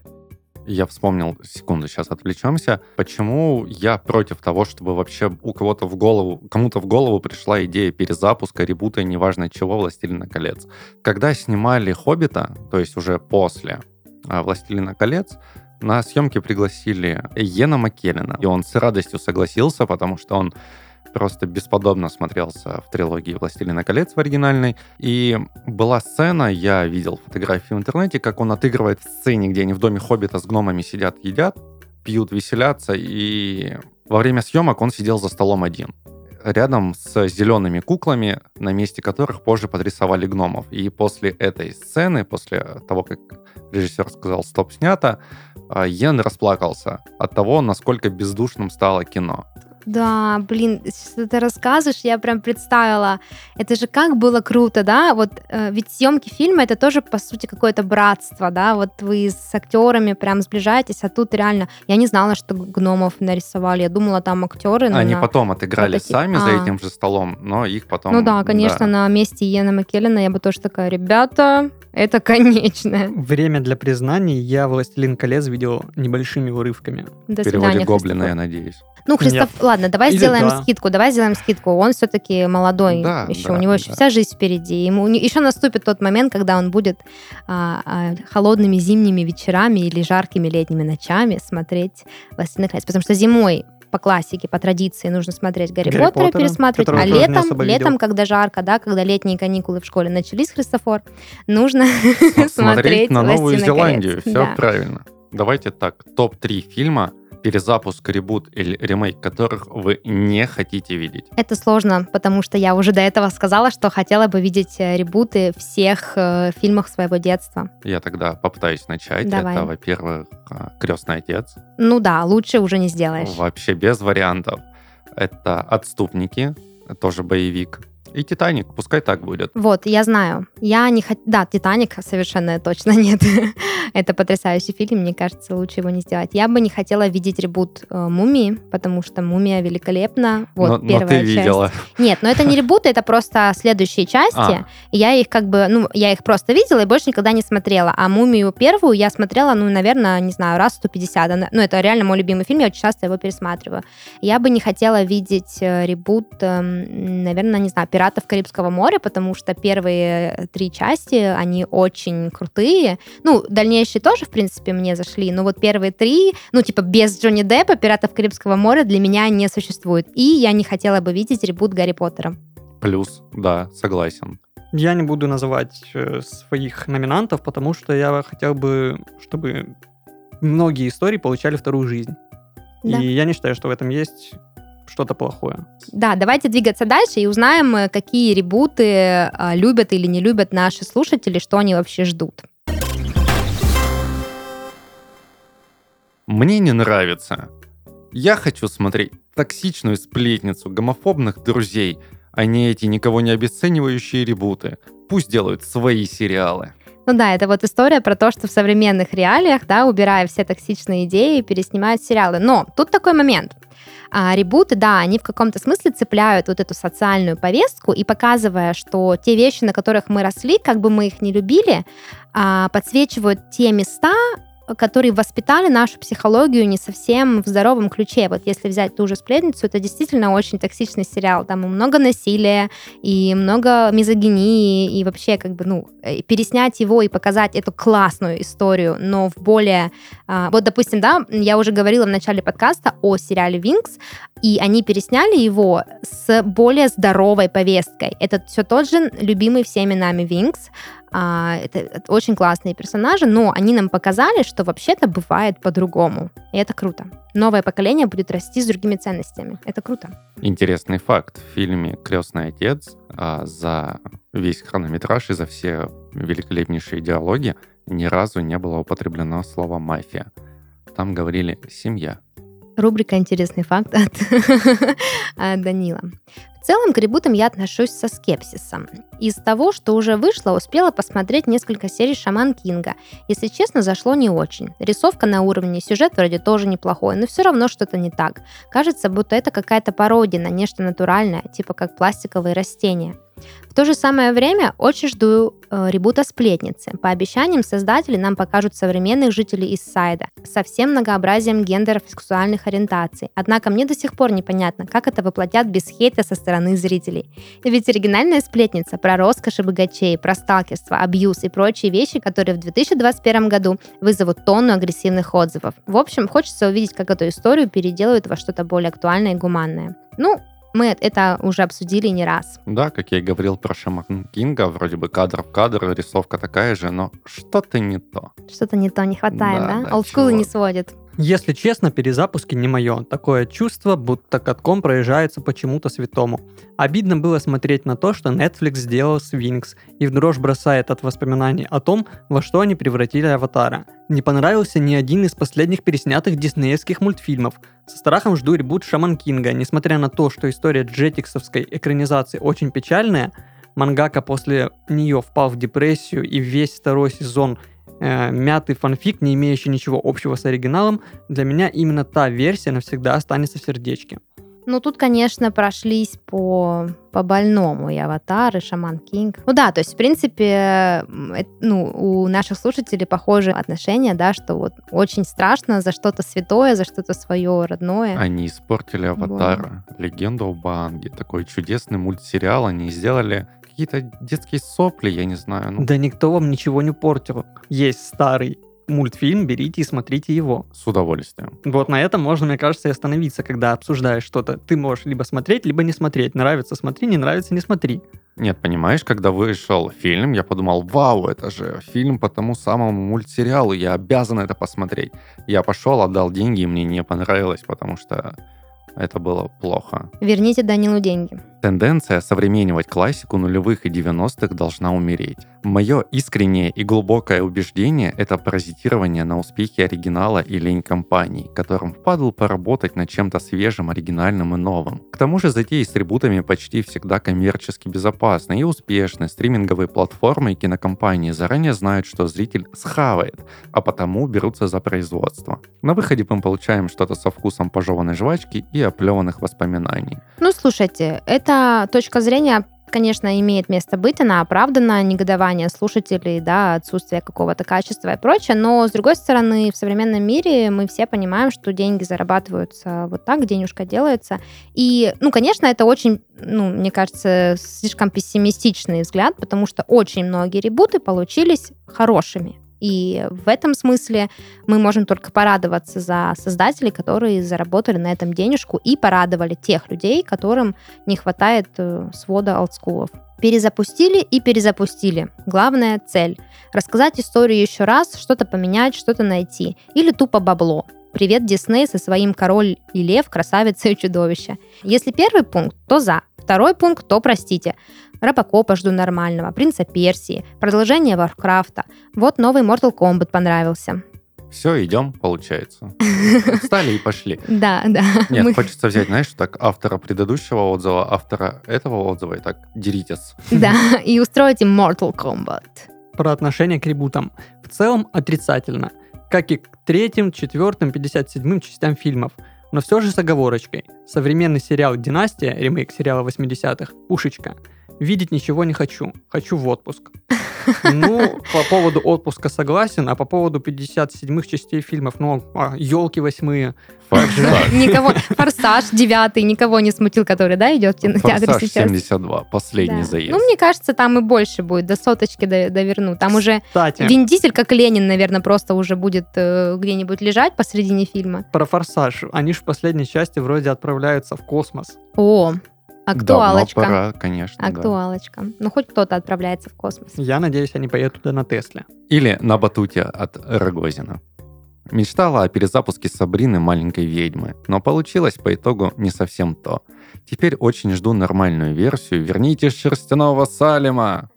Я вспомнил, секунду, сейчас отвлечемся. Почему я против того, чтобы вообще у кого-то в голову, кому-то в голову пришла идея перезапуска, ребута, неважно чего, «Властелина колец». Когда снимали «Хоббита», то есть уже после «Властелина колец», на съемки пригласили Йена Маккеллена, и он с радостью согласился, потому что он просто бесподобно смотрелся в трилогии «Властелина колец» в оригинальной. И была сцена, я видел фотографии в интернете, как он отыгрывает в сцене, где они в доме Хоббита с гномами сидят, едят, пьют, веселятся, и во время съемок он сидел за столом один рядом с зелеными куклами, на месте которых позже подрисовали гномов. И после этой сцены, после того, как режиссер сказал «стоп, снято», а, Йен расплакался от того, насколько бездушным стало кино. Да, блин, что ты рассказываешь, я прям представила. Это же как было круто, да? Вот э, ведь съемки фильма это тоже по сути какое-то братство, да? Вот вы с актерами прям сближаетесь, а тут реально я не знала, что гномов нарисовали. Я думала, там актеры. Они на... потом отыграли прототип. сами а. за этим же столом, но их потом. Ну да, конечно, да. на месте Иена Маккеллена я бы тоже такая, ребята, это конечное. Время для признаний я «Властелин колец» видел небольшими урывками. До В переводе Гоблина, я надеюсь. Ну, Христоф, Нет. ладно, давай Или сделаем да. скидку, давай сделаем скидку. Он все-таки молодой да, еще, да, у него еще да. вся жизнь впереди. Ему еще наступит тот момент, когда он будет а, а, холодными зимними вечерами или жаркими летними ночами смотреть «Властелин колец». Потому что зимой по классике, по традиции нужно смотреть Гарри, Гарри Поттера, Поттера, пересматривать, а летом, летом, когда жарко, да, когда летние каникулы в школе начались, Христофор, нужно [laughs] смотреть на Новую Зеландию. Все правильно. Давайте так, топ-3 фильма, перезапуск, ребут или ремейк которых вы не хотите видеть? Это сложно, потому что я уже до этого сказала, что хотела бы видеть э, ребуты всех э, фильмов своего детства. Я тогда попытаюсь начать. Давай. Это, во-первых, э, «Крестный отец». Ну да, лучше уже не сделаешь. Вообще без вариантов. Это «Отступники», тоже боевик. И «Титаник», пускай так будет. Вот, я знаю. Я не хочу... Да, «Титаник» совершенно точно [laughs] нет. Это потрясающий фильм, мне кажется, лучше его не сделать. Я бы не хотела видеть ребут э, «Мумии», потому что «Мумия» великолепна. Вот, но, первая но ты часть. видела. Нет, но это не ребуты, это просто следующие части. А. И я их как бы... Ну, я их просто видела и больше никогда не смотрела. А «Мумию» первую я смотрела, ну, наверное, не знаю, раз 150. Ну, это реально мой любимый фильм, я очень часто его пересматриваю. Я бы не хотела видеть э, ребут, эм, наверное, не знаю, «Пиратов Карибского моря», потому что первые три части, они очень крутые. Ну, дальнейшие тоже, в принципе, мне зашли, но вот первые три, ну, типа, без Джонни Деппа «Пиратов Карибского моря» для меня не существует. И я не хотела бы видеть ребут Гарри Поттера. Плюс, да, согласен. Я не буду называть э, своих номинантов, потому что я хотел бы, чтобы многие истории получали вторую жизнь. Да. И я не считаю, что в этом есть что-то плохое. Да, давайте двигаться дальше и узнаем, э, какие ребуты а, любят или не любят наши слушатели, что они вообще ждут. Мне не нравится. Я хочу смотреть токсичную сплетницу гомофобных друзей, а не эти никого не обесценивающие ребуты. Пусть делают свои сериалы. Ну да, это вот история про то, что в современных реалиях, да, убирая все токсичные идеи, переснимают сериалы. Но тут такой момент. А, ребуты, да, они в каком-то смысле цепляют вот эту социальную повестку и показывая, что те вещи, на которых мы росли, как бы мы их не любили, а, подсвечивают те места, которые воспитали нашу психологию не совсем в здоровом ключе. Вот если взять ту же «Сплетницу», это действительно очень токсичный сериал. Там и много насилия, и много мизогинии, и вообще как бы, ну, э, переснять его и показать эту классную историю, но в более... А, вот, допустим, да, я уже говорила в начале подкаста о сериале «Винкс», и они пересняли его с более здоровой повесткой. Это все тот же любимый всеми нами Винкс, а, это, очень классные персонажи, но они нам показали, что вообще-то бывает по-другому. И это круто. Новое поколение будет расти с другими ценностями. Это круто. Интересный факт. В фильме «Крестный отец» а, за весь хронометраж и за все великолепнейшие диалоги ни разу не было употреблено слово «мафия». Там говорили «семья». Рубрика «Интересный факт» [laughs] от Данила. В целом к ребутам я отношусь со скепсисом. Из того, что уже вышло, успела посмотреть несколько серий Шаман Кинга. Если честно, зашло не очень. Рисовка на уровне, сюжет вроде тоже неплохой, но все равно что-то не так. Кажется, будто это какая-то пародия на нечто натуральное, типа как пластиковые растения. В то же самое время очень жду э, ребута «Сплетницы». По обещаниям создателей нам покажут современных жителей из Сайда со всем многообразием гендеров и сексуальных ориентаций. Однако мне до сих пор непонятно, как это воплотят без хейта со стороны зрителей. Ведь оригинальная «Сплетница» про роскошь и богачей, про сталкерство, абьюз и прочие вещи, которые в 2021 году вызовут тонну агрессивных отзывов. В общем, хочется увидеть, как эту историю переделают во что-то более актуальное и гуманное. Ну, мы это уже обсудили не раз. Да, как я и говорил про Шаман Кинга, вроде бы кадр в кадр, рисовка такая же, но что-то не то. Что-то не то не хватает, Да, да? да, Олдскулы не сводит. Если честно, перезапуски не мое. Такое чувство, будто катком проезжается почему-то святому. Обидно было смотреть на то, что Netflix сделал с Wings, и в дрожь бросает от воспоминаний о том, во что они превратили Аватара. Не понравился ни один из последних переснятых диснеевских мультфильмов. Со страхом жду ребут Шаман Кинга, несмотря на то, что история джетиксовской экранизации очень печальная, мангака после нее впал в депрессию и весь второй сезон э, мятый фанфик, не имеющий ничего общего с оригиналом, для меня именно та версия навсегда останется в сердечке. Ну, тут, конечно, прошлись по, по больному и Аватар, и Шаман Кинг. Ну да, то есть, в принципе, э, ну, у наших слушателей похожие отношения, да, что вот очень страшно за что-то святое, за что-то свое родное. Они испортили Аватар, Легенду об Аанге, такой чудесный мультсериал, они сделали какие-то детские сопли, я не знаю. Ну, Да никто вам ничего не портил. Есть старый мультфильм, берите и смотрите его. С удовольствием. Вот на этом можно, мне кажется, и остановиться, когда обсуждаешь что-то. Ты можешь либо смотреть, либо не смотреть. Нравится смотри, не нравится не смотри. Нет, понимаешь, когда вышел фильм, я подумал, вау, это же фильм по тому самому мультсериалу, я обязан это посмотреть. Я пошел, отдал деньги, и мне не понравилось, потому что это было плохо. Верните Данилу деньги. Тенденция современнивать классику нулевых и 90-х должна умереть. Мое искреннее и глубокое убеждение – это паразитирование на успехе оригинала и лень компаний, которым впадло поработать над чем-то свежим, оригинальным и новым. К тому же затеи с ребутами почти всегда коммерчески безопасны и успешны. Стриминговые платформы и кинокомпании заранее знают, что зритель схавает, а потому берутся за производство. На выходе мы получаем что-то со вкусом пожеванной жвачки и оплеванных воспоминаний. Ну, слушайте, эта точка зрения конечно, имеет место быть, она оправдана, негодование слушателей, да, отсутствие какого-то качества и прочее, но, с другой стороны, в современном мире мы все понимаем, что деньги зарабатываются вот так, денежка делается, и, ну, конечно, это очень, ну, мне кажется, слишком пессимистичный взгляд, потому что очень многие ребуты получились хорошими, и в этом смысле мы можем только порадоваться за создателей, которые заработали на этом денежку и порадовали тех людей, которым не хватает э, свода олдскулов. Перезапустили и перезапустили. Главная цель – рассказать историю еще раз, что-то поменять, что-то найти. Или тупо бабло. Привет, Дисней со своим «Король и лев, красавица и чудовище». Если первый пункт, то за. Второй пункт, то простите. Робокопа жду нормального, Принца Персии, продолжение Варкрафта. Вот новый Mortal Kombat понравился. Все, идем, получается. [laughs] Встали и пошли. Да, да. Нет, Мы- хочется взять, знаешь, так автора предыдущего отзыва, автора этого отзыва, и так деритесь. Да, и устроить им Mortal Kombat. Про отношение к ребутам. В целом отрицательно. Как и к третьим, четвертым, 57 частям фильмов. Но все же с оговорочкой. Современный сериал «Династия», ремейк сериала 80-х, пушечка. Видеть ничего не хочу. Хочу в отпуск. [laughs] Ну, по поводу отпуска согласен, а по поводу 57-х частей фильмов, ну, елки восьмые. Форсаж. [laughs] Никого, Форсаж девятый никого не смутил, который, да, идет в кинотеатре Форсаж сейчас. 72, последний Да. заезд. Ну, мне кажется, там и больше будет, до соточки до- доверну. Там уже Кстати, Вин Дизель, как Ленин, наверное, просто уже будет э, где-нибудь лежать посредине фильма. про «Форсаж». Они же в последней части вроде отправляются в космос. О, актуалочка. Давно пора, конечно. да. Актуалочка. Ну, хоть кто-то отправляется в космос. Я надеюсь, они поедут туда на Тесле. Или на батуте от Рогозина. Мечтала о перезапуске Сабрины маленькой ведьмы, но получилось по итогу не совсем то. Теперь очень жду нормальную версию. Верните шерстяного Салема.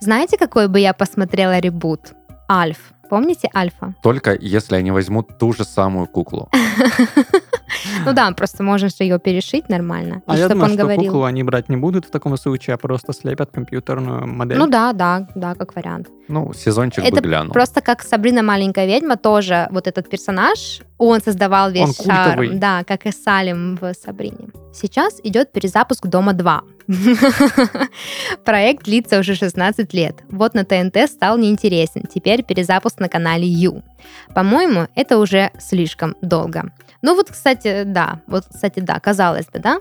Знаете, какой бы я посмотрела ребут? Альф. Помните Альфа? Только если они возьмут ту же самую куклу. [laughs] [laughs] Ну да, просто можешь ее перешить нормально. А я думаю, он что говорил. куклу они брать не будут в таком случае, а просто слепят компьютерную модель. Ну да, да, да, как вариант. Ну, сезончик бы Это глянул. Просто как Сабрина маленькая ведьма, тоже вот этот персонаж, он создавал весь Он культовый. да, как и Салим в Сабрине. Сейчас идет перезапуск Дома 2. [laughs] Проект длится уже 16 лет. Вот на ТНТ стал неинтересен. Теперь перезапуск на канале Ю. По-моему, это уже слишком долго. Ну вот, кстати, да. Вот, кстати, да, казалось бы, да?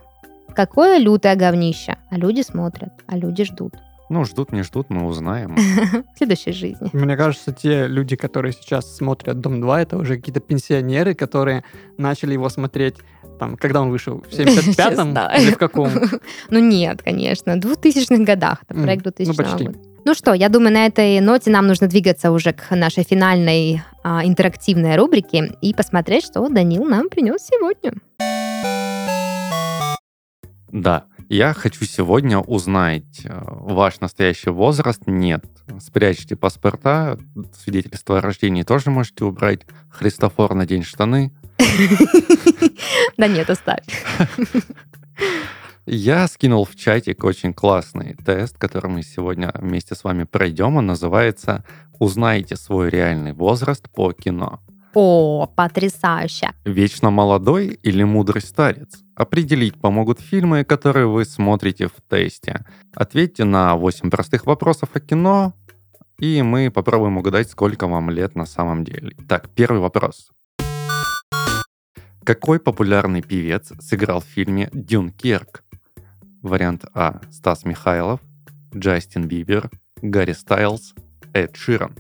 Какое лютое говнище. А люди смотрят, а люди ждут. Ну, ждут, не ждут, мы узнаем. [laughs] В следующей жизни. Мне кажется, те люди, которые сейчас смотрят «Дом 2», это уже какие-то пенсионеры, которые начали его смотреть, там, когда он вышел, в [laughs] 75-м знаю. или в каком? [laughs] Ну нет, конечно, в 2000-х годах. Это проект ну, 2000 почти. года. Ну что, я думаю, на этой ноте нам нужно двигаться уже к нашей финальной а, интерактивной рубрике и посмотреть, что Данил нам принес сегодня. Да, я хочу сегодня узнать э, ваш настоящий возраст. Нет, спрячьте паспорта, свидетельство о рождении тоже можете убрать. Христофор, надень штаны. Да нет, оставь. Я скинул в чатик очень классный тест, который мы сегодня вместе с вами пройдем. Он называется «Узнайте свой реальный возраст по кино». О, потрясающе. Вечно молодой или мудрый старец? Определить помогут фильмы, которые вы смотрите в тесте. Ответьте на 8 простых вопросов о кино, и мы попробуем угадать, сколько вам лет на самом деле. Так, первый вопрос. Какой популярный певец сыграл в фильме «Дюнкерк»? Вариант А. Стас Михайлов, Джастин Бибер, Гарри Стайлз, Эд Ширан.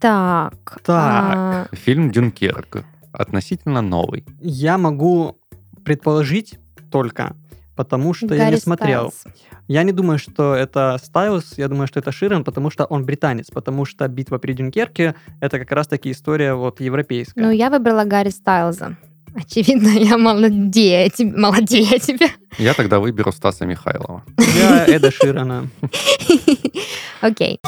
Так. а, Фильм «Дюнкерк» относительно новый. Я могу предположить только, потому что я Гарри не смотрел. Стайлз. Я не думаю, что это Стайлз, я думаю, что это Ширен, потому что он британец, потому что битва при Дюнкерке это как раз-таки история вот европейская. Ну, я выбрала Гарри Стайлза. Очевидно, я молодее, тебе- молодее тебя. Я тогда выберу Стаса Михайлова. Я Эда Ширена. [laughs] Окей.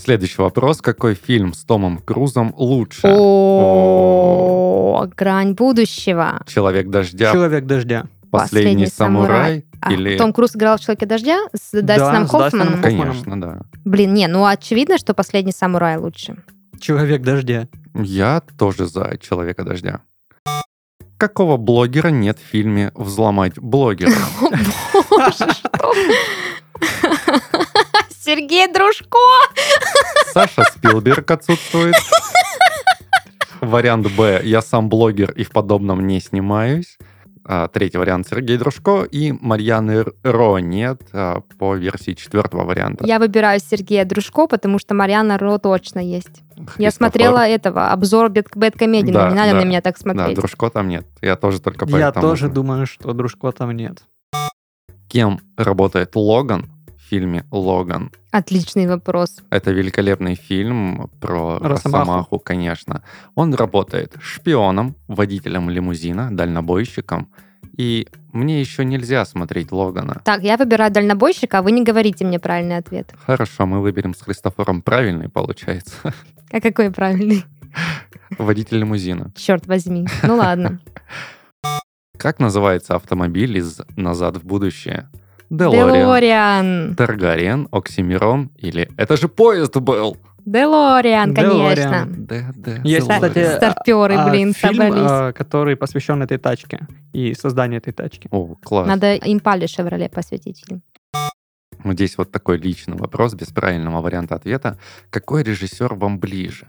Следующий вопрос. Какой фильм с Томом Крузом лучше? О, грань будущего. «Человек дождя», Человек дождя. «Последний, «Последний самурай» А, или... Том Круз играл в «Человеке дождя» с Дастином с Дастином. Конечно, да. Блин, не, ну очевидно, что «Последний самурай» лучше. Человек дождя. Я тоже за «Человека дождя». Какого блогера нет в фильме «Взломать блогера»? [laughs] О, боже, что? [laughs] Сергей Дружко! Саша Спилберг отсутствует. [laughs] Вариант Б. Я сам блогер и в подобном не снимаюсь. А, Третий вариант Сергей Дружко и Марьяны Ро нет а, по версии четвертого варианта. Я выбираю Сергея Дружко, потому что Марьяна Ро точно есть. Я Христофор. смотрела этого, обзор бэт- Да, не надо да. на меня так Да, смотреть. Дружко там нет. Я тоже только Я поэтому тоже знаю. думаю, что дружко там нет. Кем работает Логан фильме «Логан»? Отличный вопрос. Это великолепный фильм про Росомаху. Росомаху, конечно. Он работает шпионом, водителем лимузина, дальнобойщиком. И мне еще нельзя смотреть Логана. Так, я выбираю дальнобойщика, а вы не говорите мне правильный ответ. Хорошо, мы выберем с Христофором правильный, получается. А какой правильный? Водитель лимузина. Черт возьми. Ну ладно. Как называется автомобиль из «Назад в будущее»? Делориан. Делориан. Таргариен, Оксимирон или «Это же поезд был!» Делориан, конечно. Делориан. Да, да, Есть, кстати, Старперы, а, блин, фильм, собрались. а, который посвящен этой тачке и созданию этой тачки. О, класс. Надо импале Шевроле посвятить фильм. Здесь вот такой личный вопрос, без правильного варианта ответа. Какой режиссер вам ближе?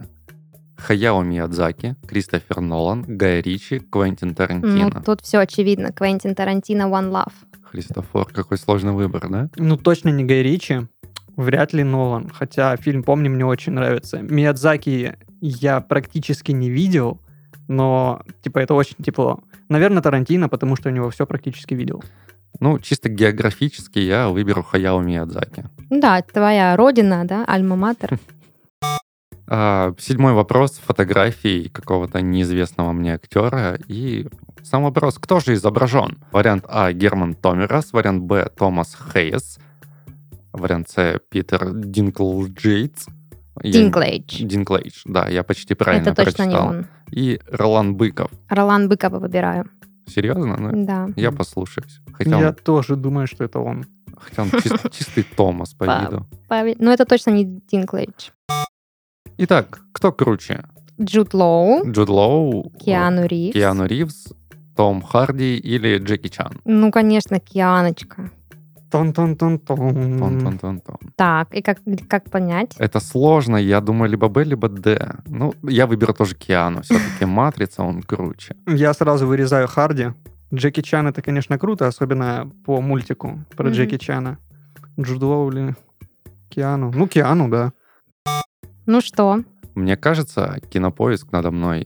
Хаяо Миядзаки, Кристофер Нолан, Гай Ричи, Квентин Ну, Тарантино. тут все очевидно. Квентин Тарантино One Love. Христофор, какой сложный выбор, да? Ну, точно не Гай Ричи, вряд ли Нолан. Хотя фильм, помню, мне очень нравится. Миядзаки я практически не видел, но, типа, это очень тепло. Наверное, Тарантино, потому что у него все практически видел. Ну, чисто географически я выберу Хаяо Миядзаки. Да, твоя родина, да, Альма-Матер. [laughs] А, седьмой вопрос фотографии какого-то неизвестного мне актера. И сам вопрос, кто же изображен? Вариант А. Герман Томерас, вариант Б. Томас Хейс, вариант С. Питер Динклджейтс. Я- Динклейдж. Динклейдж, да, я почти правильно Это точно не прочитал. он. И Ролан Быков. Ролан Быкова выбираю. Серьезно? Ну, Да. я послушаюсь. Хотя Я он, тоже думаю, что это он. хотя он чис- [laughs] чистый Томас по виду. Павел- Ну, это точно не Динклейдж. Итак, кто круче? Джуд Лоу, Джуд Лоу, Киану Ривз. Киану Ривз, Том Харди или Джеки Чан? Ну, конечно, Кианочка. Тон-тон-тон-тон. Тон-тон-тон-тон. Так, и как, как понять? Это сложно, я думаю, либо Б, либо Д. Ну, я выберу тоже Киану. Все-таки Матрица, он круче. Я сразу вырезаю Харди. Джеки Чан это, конечно, круто, особенно по мультику про Мгм. Джеки Чана. Джуд Лоу или Киану. Ну, Киану, да. Ну что? Мне кажется, кинопоиск надо мной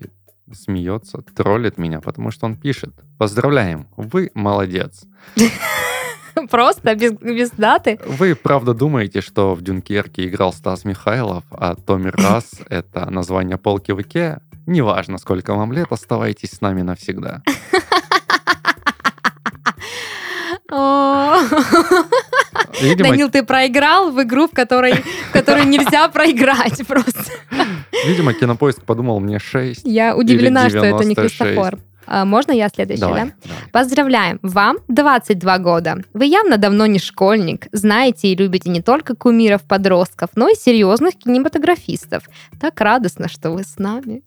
смеется, троллит меня, потому что он пишет. Поздравляем, вы молодец. [laughs] Просто без, без даты? Вы правда думаете, что в Дюнкерке играл Стас Михайлов, а Томми [laughs] Расс — это название полки в Икеа? Неважно, сколько вам лет, оставайтесь с нами навсегда. [laughs] Видимо, Данил, ты проиграл в игру, в которой, в которой нельзя [laughs] проиграть просто. видимо, кинопоиск подумал мне 6. Я удивлена, что это не 96. Христофор. А, можно я следующий, да? Давай, давай. Поздравляем! Вам 22 года. Вы явно давно не школьник. Знаете и любите не только кумиров-подростков, но и серьезных кинематографистов. Так радостно, что вы с нами.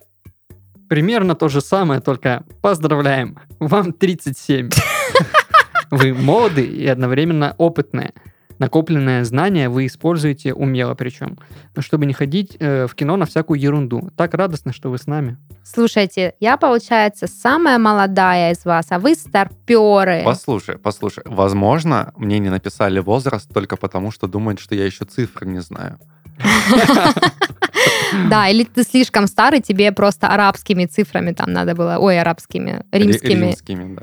Примерно то же самое, только поздравляем. Вам 37. [laughs] Вы молоды и одновременно опытные. Накопленное знание вы используете умело причем, чтобы не ходить э, в кино на всякую ерунду. Так радостно, что вы с нами. Слушайте, я, получается, самая молодая из вас, а вы старперы. Послушай, послушай. Возможно, мне не написали возраст только потому, что думают, что я еще цифры не знаю. [laughs] Да, или ты слишком старый, тебе просто арабскими цифрами там надо было, ой, арабскими, римскими. Ри- Римскими, да.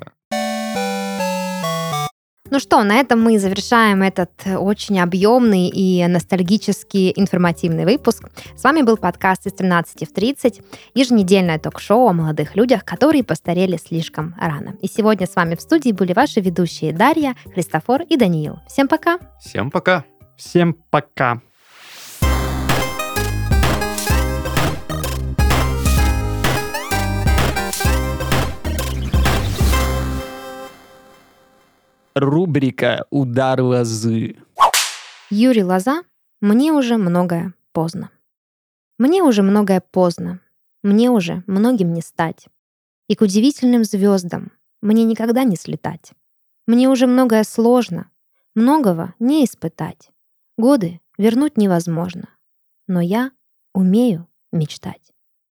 Ну что, на этом мы завершаем этот э, очень объемный и ностальгически информативный выпуск. С вами был подкаст из 13 в 30, еженедельное ток-шоу о молодых людях, которые постарели слишком рано. И сегодня с вами в студии были ваши ведущие Дарья, Христофор и Даниил. Всем пока! Всем пока. Всем пока. Рубрика «Удар лозы». Юрий Лоза, мне уже многое поздно. Мне уже многое поздно. Мне уже многим не стать. И к удивительным звездам мне никогда не слетать. Мне уже многое сложно, многого не испытать. Годы вернуть невозможно. Но я умею мечтать.